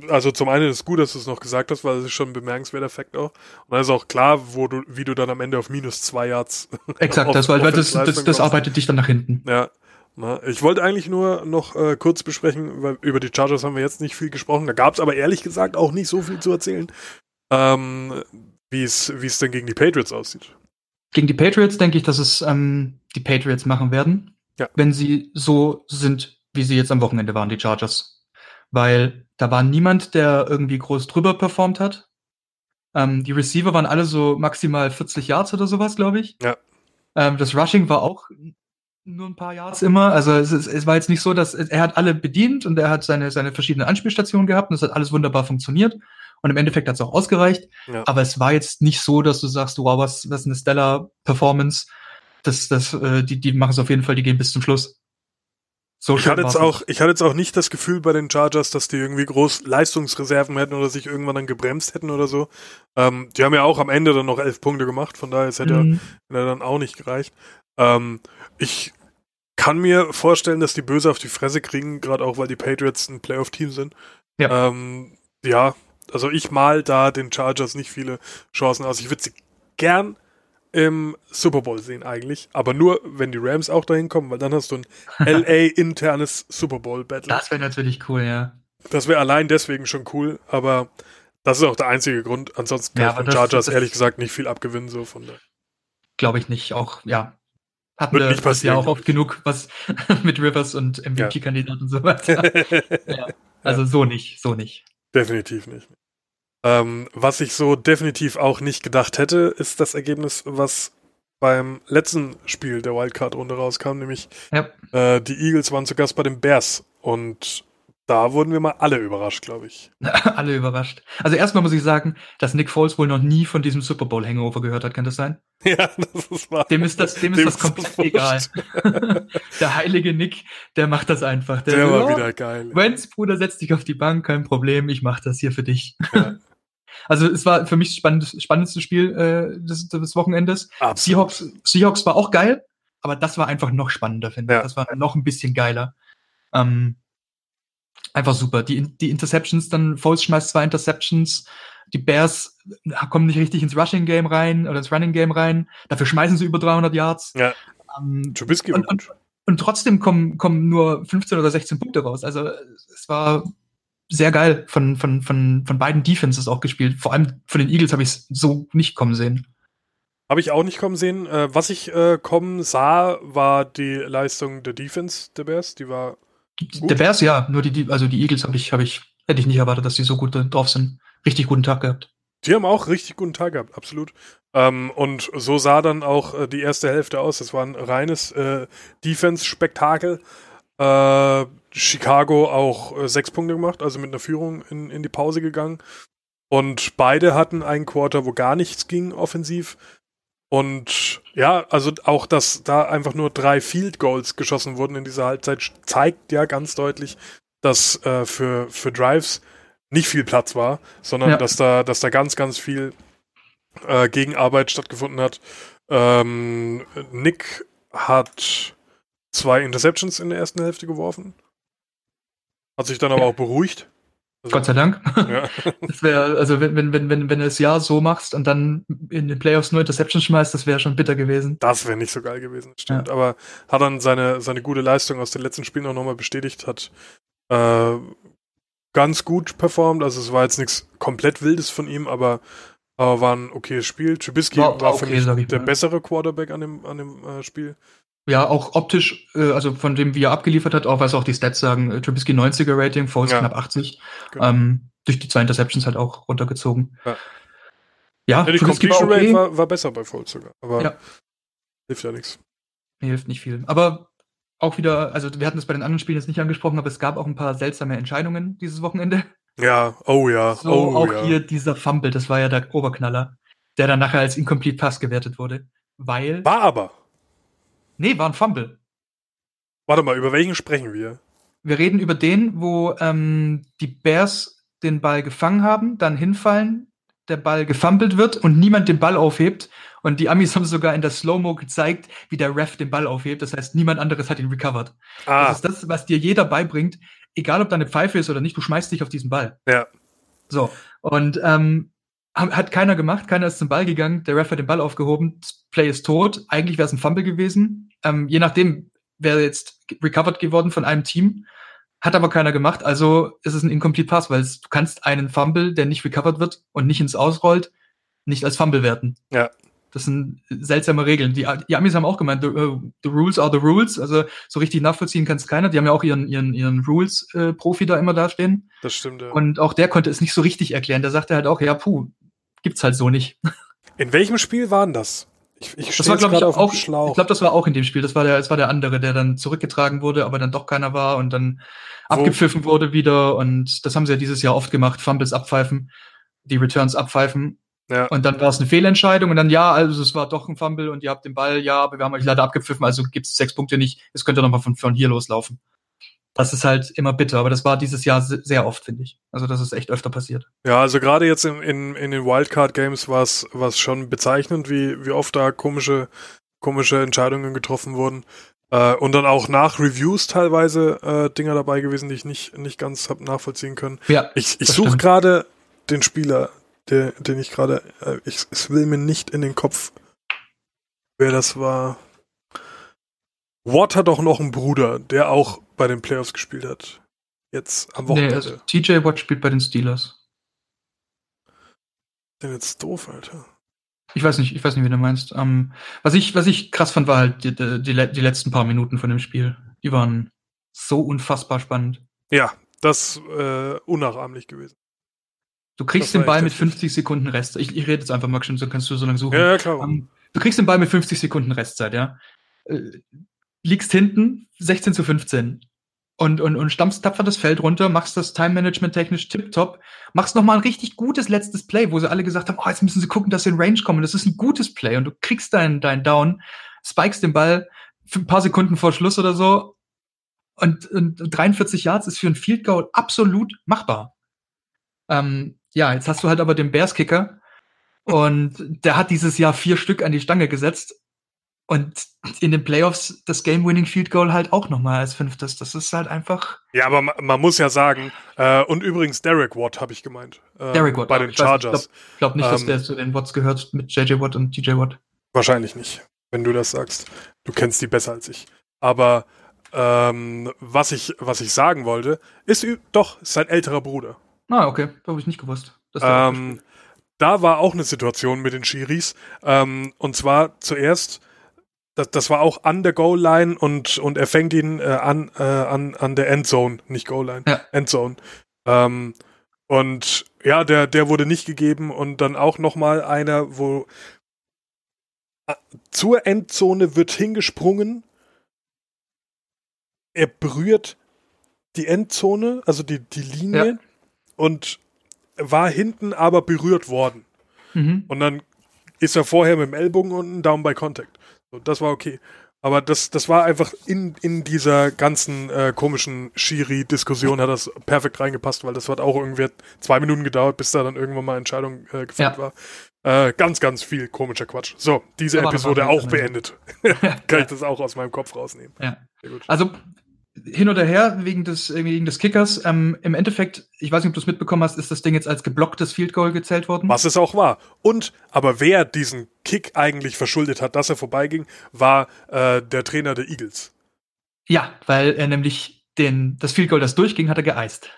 also zum einen ist es gut, dass du es noch gesagt hast, weil es ist schon ein bemerkenswerter Effekt auch. Und dann ist auch klar, wo du, wie du dann am Ende auf minus zwei Yards. <laughs> Exakt, das, weil das, das, das arbeitet dich dann nach hinten. Ja. Na, ich wollte eigentlich nur noch äh, kurz besprechen, weil über die Chargers haben wir jetzt nicht viel gesprochen. Da gab es aber ehrlich gesagt auch nicht so viel zu erzählen, ähm, wie es wie es denn gegen die Patriots aussieht. Gegen die Patriots denke ich, dass es ähm, die Patriots machen werden, ja. wenn sie so sind, wie sie jetzt am Wochenende waren, die Chargers weil da war niemand, der irgendwie groß drüber performt hat. Ähm, die Receiver waren alle so maximal 40 Yards oder sowas, glaube ich. Ja. Ähm, das Rushing war auch nur ein paar Yards immer. Also es, es, es war jetzt nicht so, dass er hat alle bedient und er hat seine, seine verschiedenen Anspielstationen gehabt und es hat alles wunderbar funktioniert. Und im Endeffekt hat es auch ausgereicht. Ja. Aber es war jetzt nicht so, dass du sagst, wow, was, was eine Stellar-Performance. Das, das, äh, die, die machen es auf jeden Fall, die gehen bis zum Schluss. So ich hatte jetzt auch, ich hatte jetzt auch nicht das Gefühl bei den Chargers, dass die irgendwie groß Leistungsreserven hätten oder sich irgendwann dann gebremst hätten oder so. Ähm, die haben ja auch am Ende dann noch elf Punkte gemacht, von daher es hätte mhm. ja dann auch nicht gereicht. Ähm, ich kann mir vorstellen, dass die böse auf die Fresse kriegen, gerade auch weil die Patriots ein Playoff-Team sind. Ja. Ähm, ja, also ich mal da den Chargers nicht viele Chancen aus. Ich würde sie gern im Super Bowl sehen eigentlich, aber nur, wenn die Rams auch dahin kommen, weil dann hast du ein <laughs> LA-internes Super Bowl-Battle. Das wäre natürlich cool, ja. Das wäre allein deswegen schon cool, aber das ist auch der einzige Grund. Ansonsten ja, kann ich Chargers das, ehrlich gesagt nicht viel abgewinnen, so von der. Glaube ich nicht, auch, ja. Hatten Wird wir nicht passieren, ja auch oft genug, was <laughs> mit Rivers und MVP-Kandidaten und so weiter. <laughs> ja. Also so nicht, so nicht. Definitiv nicht. Ähm, was ich so definitiv auch nicht gedacht hätte, ist das Ergebnis, was beim letzten Spiel der Wildcard-Runde rauskam, nämlich ja. äh, die Eagles waren zu Gast bei den Bears und da wurden wir mal alle überrascht, glaube ich. <laughs> alle überrascht. Also erstmal muss ich sagen, dass Nick Foles wohl noch nie von diesem Super Bowl Hangover gehört hat, kann das sein? Ja, das ist wahr. Dem ist das, dem, dem ist das komplett ist egal. <laughs> der heilige Nick, der macht das einfach. Der, der war oh, wieder geil. Wenz, Bruder, setz dich auf die Bank, kein Problem, ich mach das hier für dich. Ja. <laughs> Also es war für mich das spannendste, spannendste Spiel äh, des, des Wochenendes. Seahawks, Seahawks war auch geil, aber das war einfach noch spannender, finde ich. Das war noch ein bisschen geiler. Ähm, einfach super. Die, die Interceptions, dann Foles schmeißt zwei Interceptions. Die Bears kommen nicht richtig ins Rushing Game rein oder ins Running Game rein. Dafür schmeißen sie über 300 Yards. Ja. Ähm, Trubisky und, und, und trotzdem kommen, kommen nur 15 oder 16 Punkte raus. Also es war sehr geil von, von, von, von beiden Defenses auch gespielt. Vor allem von den Eagles habe ich es so nicht kommen sehen. Habe ich auch nicht kommen sehen. Äh, was ich äh, kommen sah, war die Leistung der Defense der Bears. Die war gut. Der Bears ja, nur die, also die Eagles habe ich, habe ich, hätte ich nicht erwartet, dass die so gut drauf sind. Richtig guten Tag gehabt. Die haben auch richtig guten Tag gehabt, absolut. Ähm, und so sah dann auch äh, die erste Hälfte aus. Das war ein reines äh, Defense-Spektakel. Äh, Chicago auch äh, sechs Punkte gemacht, also mit einer Führung in, in die Pause gegangen. Und beide hatten einen Quarter, wo gar nichts ging offensiv. Und ja, also auch, dass da einfach nur drei Field Goals geschossen wurden in dieser Halbzeit, zeigt ja ganz deutlich, dass äh, für, für Drives nicht viel Platz war, sondern ja. dass da, dass da ganz, ganz viel äh, Gegenarbeit stattgefunden hat. Ähm, Nick hat zwei Interceptions in der ersten Hälfte geworfen. Hat sich dann aber auch beruhigt. Gott sei Dank. Ja. <laughs> Das wäre, also wenn, wenn, wenn, wenn, wenn du das Jahr so machst und dann in den Playoffs nur Interception schmeißt, das wäre schon bitter gewesen. Das wäre nicht so geil gewesen, stimmt. Aber hat dann seine, seine gute Leistung aus den letzten Spielen auch nochmal bestätigt, hat äh, ganz gut performt. Also es war jetzt nichts komplett Wildes von ihm, aber, aber war ein okayes Spiel. Trubisky War- war, war für okay, mich der bessere Quarterback an dem, an dem äh, Spiel. Ja, auch optisch, äh, also von dem, wie er abgeliefert hat, auch was auch die Stats sagen, äh, Trubisky 90er Rating, Foles Ja. knapp 80. Genau. Ähm, durch die zwei Interceptions halt auch runtergezogen. Ja. Ja, Ja, die Trubisky Completion war okay. Rate war, war besser bei Foles sogar, aber Ja. hilft ja nichts. Mir hilft nicht viel. Aber auch wieder, also wir hatten es bei den anderen Spielen jetzt nicht angesprochen, aber es gab auch ein paar seltsame Entscheidungen dieses Wochenende. Ja, oh ja, So oh auch ja. hier dieser Fumble, das war ja der Oberknaller, der dann nachher als Incomplete Pass gewertet wurde. Weil. War aber. Nee, war ein Fumble. Warte mal, über welchen sprechen wir? Wir reden über den, wo ähm, die Bears den Ball gefangen haben, dann hinfallen, der Ball gefummelt wird und niemand den Ball aufhebt. Und die Amis <laughs> haben sogar in der Slow-Mo gezeigt, wie der Ref den Ball aufhebt. Das heißt, niemand anderes hat ihn recovered. Ah, Das ist das, was dir jeder beibringt, egal ob da eine Pfeife ist oder nicht, du schmeißt dich auf diesen Ball. ja. So. Und ähm, ha- hat keiner gemacht, keiner ist zum Ball gegangen, der Ref hat den Ball aufgehoben, das Play ist tot. Eigentlich wäre es ein Fumble gewesen. Ähm, je nachdem wäre jetzt recovered geworden von einem Team, hat aber keiner gemacht. Also ist es ein Incomplete Pass, weil es, du kannst einen Fumble, der nicht recovered wird und nicht ins Ausrollt, nicht als Fumble werten. Ja. Das sind seltsame Regeln. Die, die Amis haben auch gemeint, the, uh, the rules are the rules. Also so richtig nachvollziehen kann es keiner. Die haben ja auch ihren, ihren, ihren Rules-Profi da immer dastehen. Das stimmt, ja. Und auch der konnte es nicht so richtig erklären. Der sagte halt auch, ja, puh, gibt's halt so nicht. In welchem Spiel waren das? Ich, ich Das war, glaube ich, auch, ich glaube, das war auch in dem Spiel. Das war der, das war der andere, der dann zurückgetragen wurde, aber dann doch keiner war und dann Wo- abgepfiffen wurde wieder. Und das haben sie ja dieses Jahr oft gemacht. Fumbles abpfeifen, die Returns abpfeifen. Ja. Und dann war es eine Fehlentscheidung und dann, ja, also es war doch ein Fumble und ihr habt den Ball, ja, aber wir haben euch leider abgepfiffen, also gibt's sechs Punkte nicht. Es könnte nochmal von, von hier loslaufen. Das ist halt immer bitter, aber das war dieses Jahr se- sehr oft, finde ich. Also das ist echt öfter passiert. Ja, also gerade jetzt in, in, in den Wildcard-Games war es schon bezeichnend, wie, wie oft da komische, komische Entscheidungen getroffen wurden. Äh, und dann auch nach Reviews teilweise äh, Dinger dabei gewesen, die ich nicht, nicht ganz hab nachvollziehen können. Ja, Ich, ich suche gerade den Spieler, der, den ich gerade, äh, ich, es will mir nicht in den Kopf, wer das war. Watt hat auch noch einen Bruder, der auch bei den Playoffs gespielt hat. Jetzt am nee, Wochenende. also TJ Watt spielt bei den Steelers. Den jetzt doof, Alter. Ich weiß nicht, ich weiß nicht, wie du meinst. Ähm, was ich, was ich krass fand, war halt die, die, die le- die letzten paar Minuten von dem Spiel. Die waren so unfassbar spannend. Ja, das äh, unnachahmlich gewesen. Du kriegst Das den Ball mit heftig. 50 Sekunden Rest. Ich, ich rede jetzt einfach mal so kannst du so lange suchen. Ja, ja klar. Ähm, du kriegst den Ball mit 50 Sekunden Restzeit, ja. Äh, liegst hinten, 16 zu 15. Und, und, und stammst tapfer das Feld runter, machst das Time-Management technisch tipptopp, machst nochmal ein richtig gutes letztes Play, wo sie alle gesagt haben, oh, jetzt müssen sie gucken, dass sie in Range kommen. Das ist ein gutes Play und du kriegst deinen dein Down, spikest den Ball für ein paar Sekunden vor Schluss oder so und, und 43 Yards ist für ein Field Goal absolut machbar. Ähm, ja, jetzt hast du halt aber den Bears-Kicker und der hat dieses Jahr vier Stück an die Stange gesetzt und in den Playoffs das Game-Winning Field Goal halt auch nochmal als fünftes. Das ist halt einfach Ja, aber ma, man muss ja sagen, äh, und übrigens Derek Watt habe ich gemeint. Äh, Derek Watt. Bei den nicht, Chargers. Ich glaube nicht, dass Ähm, der zu den Watts gehört mit JJ Watt und TJ Watt. Wahrscheinlich nicht, wenn du das sagst. Du kennst die besser als ich. Aber ähm, was ich was ich sagen wollte, ist doch sein älterer Bruder. Ah, okay. Habe ich nicht gewusst. dass Ähm, da war auch eine Situation mit den Schiris. Ähm, und zwar zuerst, das, das war auch an der Goal-Line und, und er fängt ihn äh, an, äh, an, an der Endzone, nicht Goal-Line, Ja. Endzone. Ähm, und ja, der, der wurde nicht gegeben und dann auch nochmal einer, wo äh, zur Endzone wird hingesprungen. Er berührt die Endzone, also die, die Linie Ja. und war hinten aber berührt worden. Mhm. Und dann ist er vorher mit dem Ellbogen unten down by contact. So, das war okay. Aber das, das war einfach in, in dieser ganzen äh, komischen Schiri-Diskussion hat das perfekt reingepasst, weil das hat auch irgendwie zwei Minuten gedauert, bis da dann irgendwann mal Entscheidung äh, gefällt Ja. war. Äh, ganz, ganz viel komischer Quatsch. So, diese Episode auch beendet. <laughs> Kann ich das auch aus meinem Kopf rausnehmen. Ja. Also hin oder her wegen des, wegen des Kickers. Ähm, Im Endeffekt, ich weiß nicht, ob du es mitbekommen hast, ist das Ding jetzt als geblocktes Field Goal gezählt worden. Was es auch war. Und, aber wer diesen Kick eigentlich verschuldet hat, dass er vorbeiging, war äh, der Trainer der Eagles. Ja, weil er nämlich den, das Field Goal, das durchging, hat er geeist.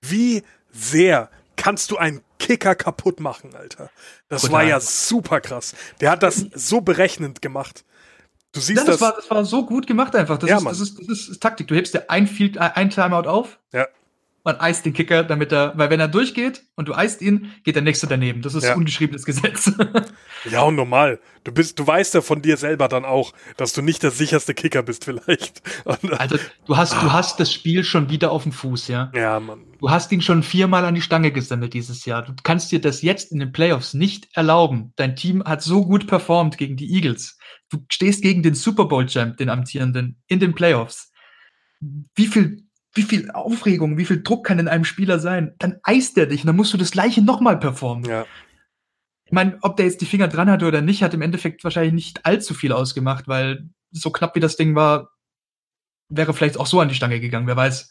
Wie sehr kannst du einen Kicker kaputt machen, Alter? Das Total. war ja super krass. Der hat das so berechnend gemacht. Du siehst ja, das, das, war, das war so gut gemacht einfach. Das, ja, ist, das, ist, das, ist, Taktik. Du hebst dir ein, Field, ein Timeout auf. Ja. Man eist den Kicker, damit er, weil wenn er durchgeht und du eist ihn, geht der nächste daneben. Das ist ja. ungeschriebenes Gesetz. <laughs> ja, und normal. Du bist, du weißt ja von dir selber dann auch, dass du nicht der sicherste Kicker bist, vielleicht. Und, also, du hast, du hast das Spiel schon wieder auf dem Fuß, ja. Ja, Mann. Du hast ihn schon viermal an die Stange gesammelt dieses Jahr. Du kannst dir das jetzt in den Playoffs nicht erlauben. Dein Team hat so gut performt gegen die Eagles du stehst gegen den Super Bowl Champ, den amtierenden, in den Playoffs. Wie viel, wie viel Aufregung, wie viel Druck kann in einem Spieler sein? Dann eist er dich und dann musst du das Gleiche nochmal performen. Ja. Ich meine, ob der jetzt die Finger dran hatte oder nicht, hat im Endeffekt wahrscheinlich nicht allzu viel ausgemacht, weil so knapp wie das Ding war, wäre vielleicht auch so an die Stange gegangen, wer weiß.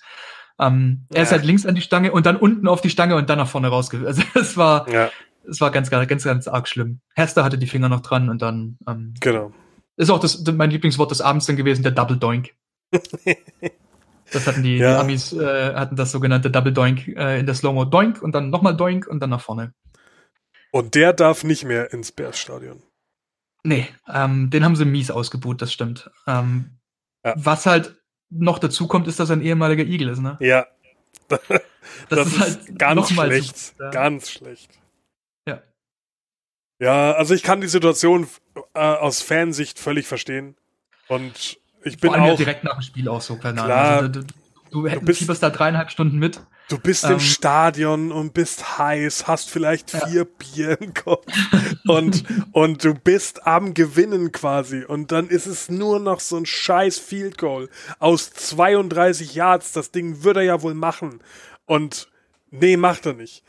Ähm, ja. Er ist halt links an die Stange und dann unten auf die Stange und dann nach vorne rausge. Also <laughs> es war, ja. es war ganz, ganz, ganz arg schlimm. Hester hatte die Finger noch dran und dann. Ähm, genau. Ist auch das, mein Lieblingswort des Abends dann gewesen, der Double Doink. <laughs> das hatten die, ja. die Amis, äh, hatten das sogenannte Double Doink äh, in der Slow-Mo Doink und dann nochmal Doink und dann nach vorne. Und der darf nicht mehr ins Bears-Stadion. Nee, ähm, den haben sie mies ausgebuht, das stimmt. Ähm, ja. Was halt noch dazu kommt, ist, dass er ein ehemaliger Igel ist, ne? Ja. <laughs> das, das, ist, halt ganz schlecht. Zu, ja. Ganz schlecht. Ja, also ich kann die Situation äh, aus Fansicht völlig verstehen. Und ich bin Vor allem auch. Ja direkt nach dem Spiel auch so, keine Ahnung. Also, du, du, du bist, fieberst da dreieinhalb Stunden mit. Du bist ähm, im Stadion und bist heiß, hast vielleicht vier ja. Bier im Kopf und, <laughs> und du bist am Gewinnen quasi. Und dann ist es nur noch so ein scheiß Field Goal aus 32 Yards. Das Ding würde er ja wohl machen. Und nee, macht er nicht.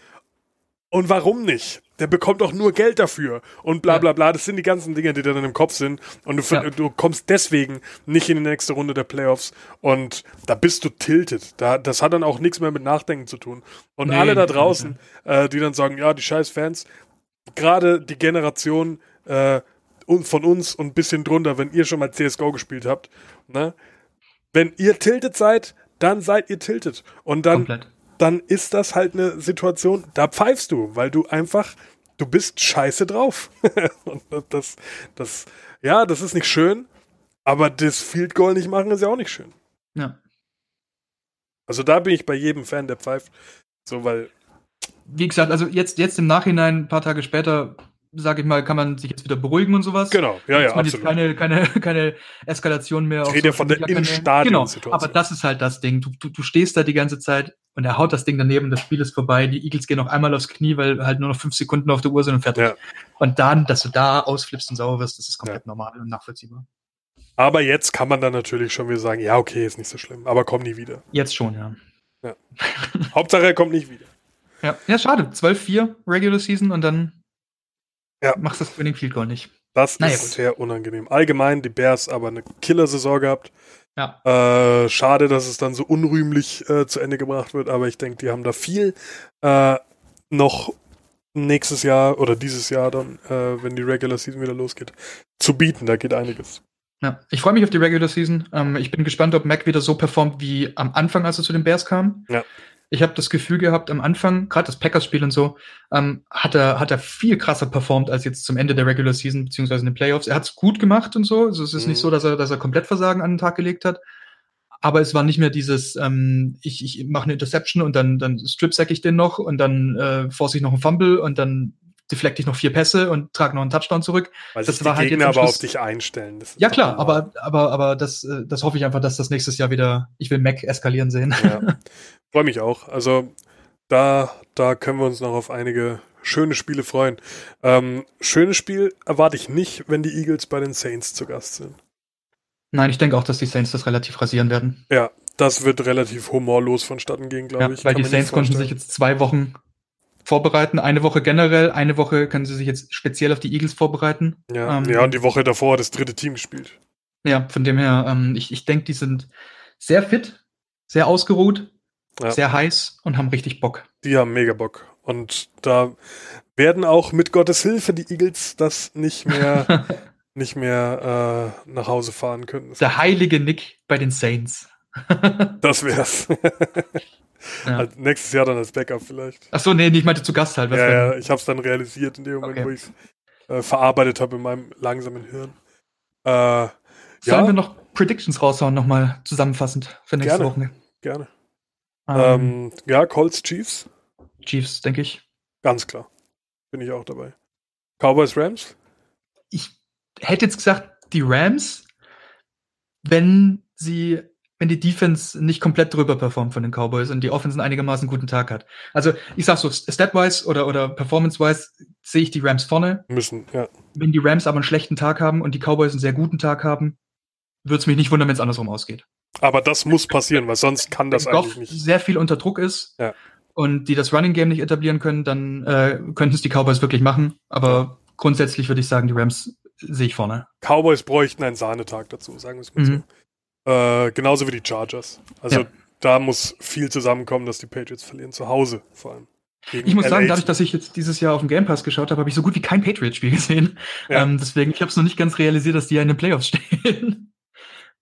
Und warum nicht? Der bekommt auch nur Geld dafür und bla bla bla. Das sind die ganzen Dinge, die dann im Kopf sind. Und du, ja. du kommst deswegen nicht in die nächste Runde der Playoffs. Und da bist du tilted. Da, das hat dann auch nichts mehr mit Nachdenken zu tun. Und nee, alle da draußen, äh, die dann sagen, ja, die scheiß Fans, gerade die Generation äh, von uns und ein bisschen drunter, wenn ihr schon mal CSGO gespielt habt, ne? Wenn ihr tiltet seid, dann seid ihr tiltet. Und dann Komplett dann ist das halt eine Situation, da pfeifst du, weil du einfach, du bist scheiße drauf. <laughs> und das, das, ja, das ist nicht schön, aber das Field Goal nicht machen ist ja auch nicht schön. Ja. Also da bin ich bei jedem Fan, der pfeift. So, weil. Wie gesagt, also jetzt, jetzt im Nachhinein, ein paar Tage später, sage ich mal, kann man sich jetzt wieder beruhigen und sowas. Genau, ja, ja, absolut. keine, keine, <laughs> keine Eskalation mehr. Ich rede ja von der Innenstadion-Situation. Genau, aber das ist halt das Ding. Du, du, du stehst da die ganze Zeit und er haut das Ding daneben, das Spiel ist vorbei, die Eagles gehen noch einmal aufs Knie, weil halt nur noch fünf Sekunden auf der Uhr sind und fertig. Ja. Und dann, dass du da ausflippst und sauer wirst, das ist komplett ja. normal und nachvollziehbar. Aber jetzt kann man dann natürlich schon wieder sagen, ja, okay, ist nicht so schlimm, aber komm nie wieder. Jetzt schon, ja. ja. <laughs> Hauptsache, er kommt nicht wieder. Ja, ja schade. 12-4 Regular Season und dann ja. machst du das Winning Field Goal nicht. Das naja, ist gut. sehr unangenehm. Allgemein, die Bears aber eine Killer-Saison gehabt. Ja. Äh, schade, dass es dann so unrühmlich äh, zu Ende gebracht wird, aber ich denke, die haben da viel äh, noch nächstes Jahr oder dieses Jahr dann, äh, wenn die Regular Season wieder losgeht, zu bieten. Da geht einiges. Ja, ich freue mich auf die Regular Season. Ähm, ich bin gespannt, ob Mac wieder so performt wie am Anfang, als er zu den Bears kam. Ja. Ich habe das Gefühl gehabt, am Anfang, gerade das Packers-Spiel und so, ähm, hat, er, hat er viel krasser performt als jetzt zum Ende der Regular Season, beziehungsweise in den Playoffs. Er hat es gut gemacht und so. Also es ist mhm. nicht so, dass er, dass er komplett Versagen an den Tag gelegt hat. Aber es war nicht mehr dieses, ähm, ich, ich mache eine Interception und dann, dann strip-sack ich den noch und dann äh, force ich noch einen Fumble und dann deflekte ich noch vier Pässe und trage noch einen Touchdown zurück. Weil das sich war die halt Gegner aber auf dich einstellen. ja klar, aber aber aber das äh, das hoffe ich einfach, dass das nächstes Jahr wieder. Ich will Mac eskalieren sehen. Ja. <laughs> Freue mich auch. Also da da können wir uns noch auf einige schöne Spiele freuen. Ähm, schönes Spiel erwarte ich nicht, wenn die Eagles bei den Saints zu Gast sind. Nein, ich denke auch, dass die Saints das relativ rasieren werden. Ja, das wird relativ humorlos vonstatten gehen, glaube ja, ich. Weil Kann die Saints konnten sich jetzt zwei Wochen vorbereiten. Eine Woche generell, eine Woche können sie sich jetzt speziell auf die Eagles vorbereiten. Ja, ähm, ja und die Woche davor hat das dritte Team gespielt. Ja, von dem her, ähm, ich, ich denke, die sind sehr fit, sehr ausgeruht, Ja. sehr heiß und haben richtig Bock. Die haben mega Bock. Und da werden auch mit Gottes Hilfe die Eagles das nicht mehr, <laughs> nicht mehr äh, nach Hause fahren können. Der heilige Nick bei den Saints. Das wär's. <laughs> Ja. Als nächstes Jahr dann als Backup vielleicht. Ach so, nee, ich meinte zu Gast halt. Was Ja, ja, ich habe es dann realisiert in dem Moment, Okay. wo ich äh, verarbeitet habe in meinem langsamen Hirn. Äh, Sollen ja. wir noch Predictions raushauen, nochmal zusammenfassend für nächste Gerne. Woche? gerne. Ähm, Ähm, ja, Colts Chiefs, Chiefs, denke ich. ganz klar. Bin ich auch dabei. Cowboys Rams? Ich hätte jetzt gesagt, die Rams, wenn sie, wenn die Defense nicht komplett drüber performt von den Cowboys und die Offense einen einigermaßen guten Tag hat. Also ich sag so, stat-wise oder, oder performance-wise sehe ich die Rams vorne. Müssen, ja. Wenn die Rams aber einen schlechten Tag haben und die Cowboys einen sehr guten Tag haben, würde es mich nicht wundern, wenn es andersrum ausgeht. Aber das muss passieren, weil sonst kann das wenn eigentlich Goff nicht. sehr viel unter Druck ist Ja. und die das Running Game nicht etablieren können, dann äh, könnten es die Cowboys wirklich machen. Aber grundsätzlich würde ich sagen, die Rams sehe ich vorne. Cowboys bräuchten einen Sahnetag dazu, sagen wir es mal Mhm. so. Äh, genauso wie die Chargers. Also Ja. da muss viel zusammenkommen, dass die Patriots verlieren. Zu Hause vor allem. Ich muss sagen, LA. dadurch, dass ich jetzt dieses Jahr auf dem Game Pass geschaut habe, habe ich so gut wie kein Patriots-Spiel gesehen. Ja. Ähm, deswegen, ich habe es noch nicht ganz realisiert, dass die ja in den Playoffs stehen.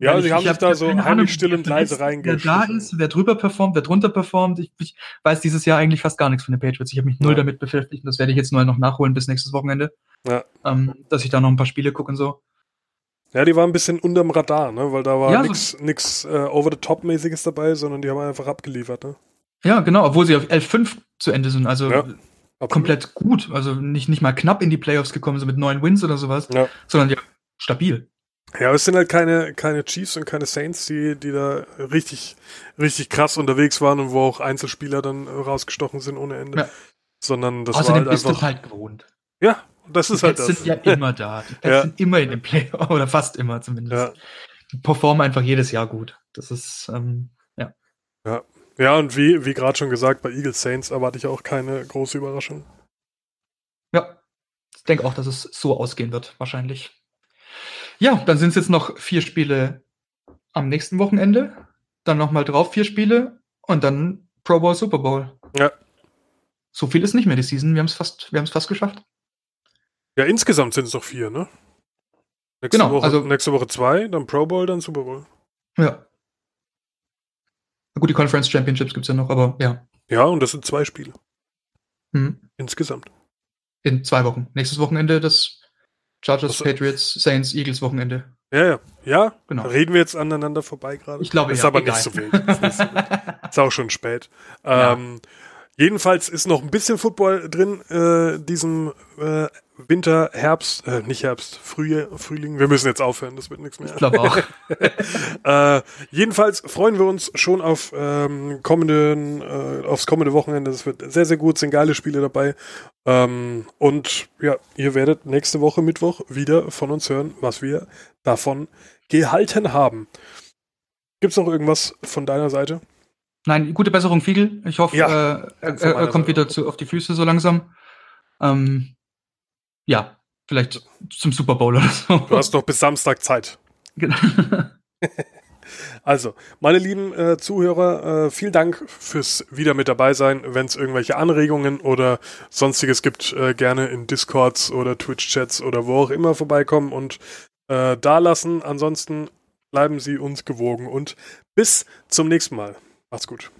Ja, Weil sie ich- haben ich sich da so heimlich still und leise verletzt, Wer da ist, wer drüber performt, wer drunter performt. Ich, ich weiß dieses Jahr eigentlich fast gar nichts von den Patriots. Ich habe mich null Ja. damit beschäftigt und das werde ich jetzt nur noch nachholen bis nächstes Wochenende. Ja. Ähm, dass ich da noch ein paar Spiele gucke und so. Ja, die waren ein bisschen unterm Radar, ne? Weil da war Ja, nix, nix äh, over-the-top-mäßiges dabei, sondern die haben einfach abgeliefert, ne? Ja, genau, obwohl sie auf 11-5 zu Ende sind. Also Ja. Komplett gut. Also nicht, nicht mal knapp in die Playoffs gekommen sind mit neun Wins oder sowas, Ja. sondern ja, stabil. Ja, aber es sind halt keine, keine Chiefs und keine Saints, die, die da richtig, richtig krass unterwegs waren und wo auch Einzelspieler dann rausgestochen sind ohne Ende. Ja. Sondern das Außerdem war halt bist du einfach. halt gewohnt. Ja, das ist Die halt Pets das. sind ja immer da. Die Pets Ja. sind immer in den Playoffs, <laughs> oder fast immer zumindest. Ja. Die performen einfach jedes Jahr gut. Das ist, ähm, ja. Ja, und wie, wie gerade schon gesagt, bei Eagles Saints erwarte ich auch keine große Überraschung. Ja. Ich denke auch, dass es so ausgehen wird, wahrscheinlich. Ja, dann sind es jetzt noch vier Spiele am nächsten Wochenende. Dann nochmal drauf vier Spiele und dann Pro Bowl, Super Bowl. Ja. So viel ist nicht mehr die Season. Wir haben es fast, wir haben es fast geschafft. Ja, insgesamt sind es doch vier, ne? Nächste Genau, Woche, also- nächste Woche zwei, dann Pro Bowl, dann Super Bowl. Ja. Gut, die Conference Championships gibt's ja noch, aber ja. Ja, und das sind zwei Spiele. Hm. Insgesamt. In zwei Wochen. Nächstes Wochenende das Chargers, so. Patriots, Saints, Eagles Wochenende. Ja, ja. Ja, Genau. reden wir jetzt aneinander vorbei gerade? Ich glaube, ist ja, aber egal. nicht so wild. Ist, nicht so wild. <laughs> ist auch schon spät. Ähm, jedenfalls ist noch ein bisschen Football drin, äh, diesem äh, Winter, Herbst, äh, nicht Herbst, Frühjahr, Frühling. Wir müssen jetzt aufhören, das wird nichts mehr. Ich glaube auch. <laughs> Äh, jedenfalls freuen wir uns schon auf ähm, kommenden, äh, aufs kommende Wochenende. Es wird sehr, sehr gut, sind geile Spiele dabei. Ähm, und ja, ihr werdet nächste Woche Mittwoch wieder von uns hören, was wir davon gehalten haben. Gibt's noch irgendwas von deiner Seite? Nein, gute Besserung, Fiegel. Ich hoffe, Ja, äh, er, er, er kommt Seite wieder zu, auf die Füße so langsam. Ähm, ja, vielleicht zum Super Bowl oder so. Du hast noch bis Samstag Zeit. Genau. <laughs> Also, meine lieben äh, Zuhörer, äh, vielen Dank fürs wieder mit dabei sein. Wenn es irgendwelche Anregungen oder sonstiges gibt, äh, gerne in Discords oder Twitch-Chats oder wo auch immer vorbeikommen und äh, da lassen. Ansonsten bleiben Sie uns gewogen und bis zum nächsten Mal. Macht's gut.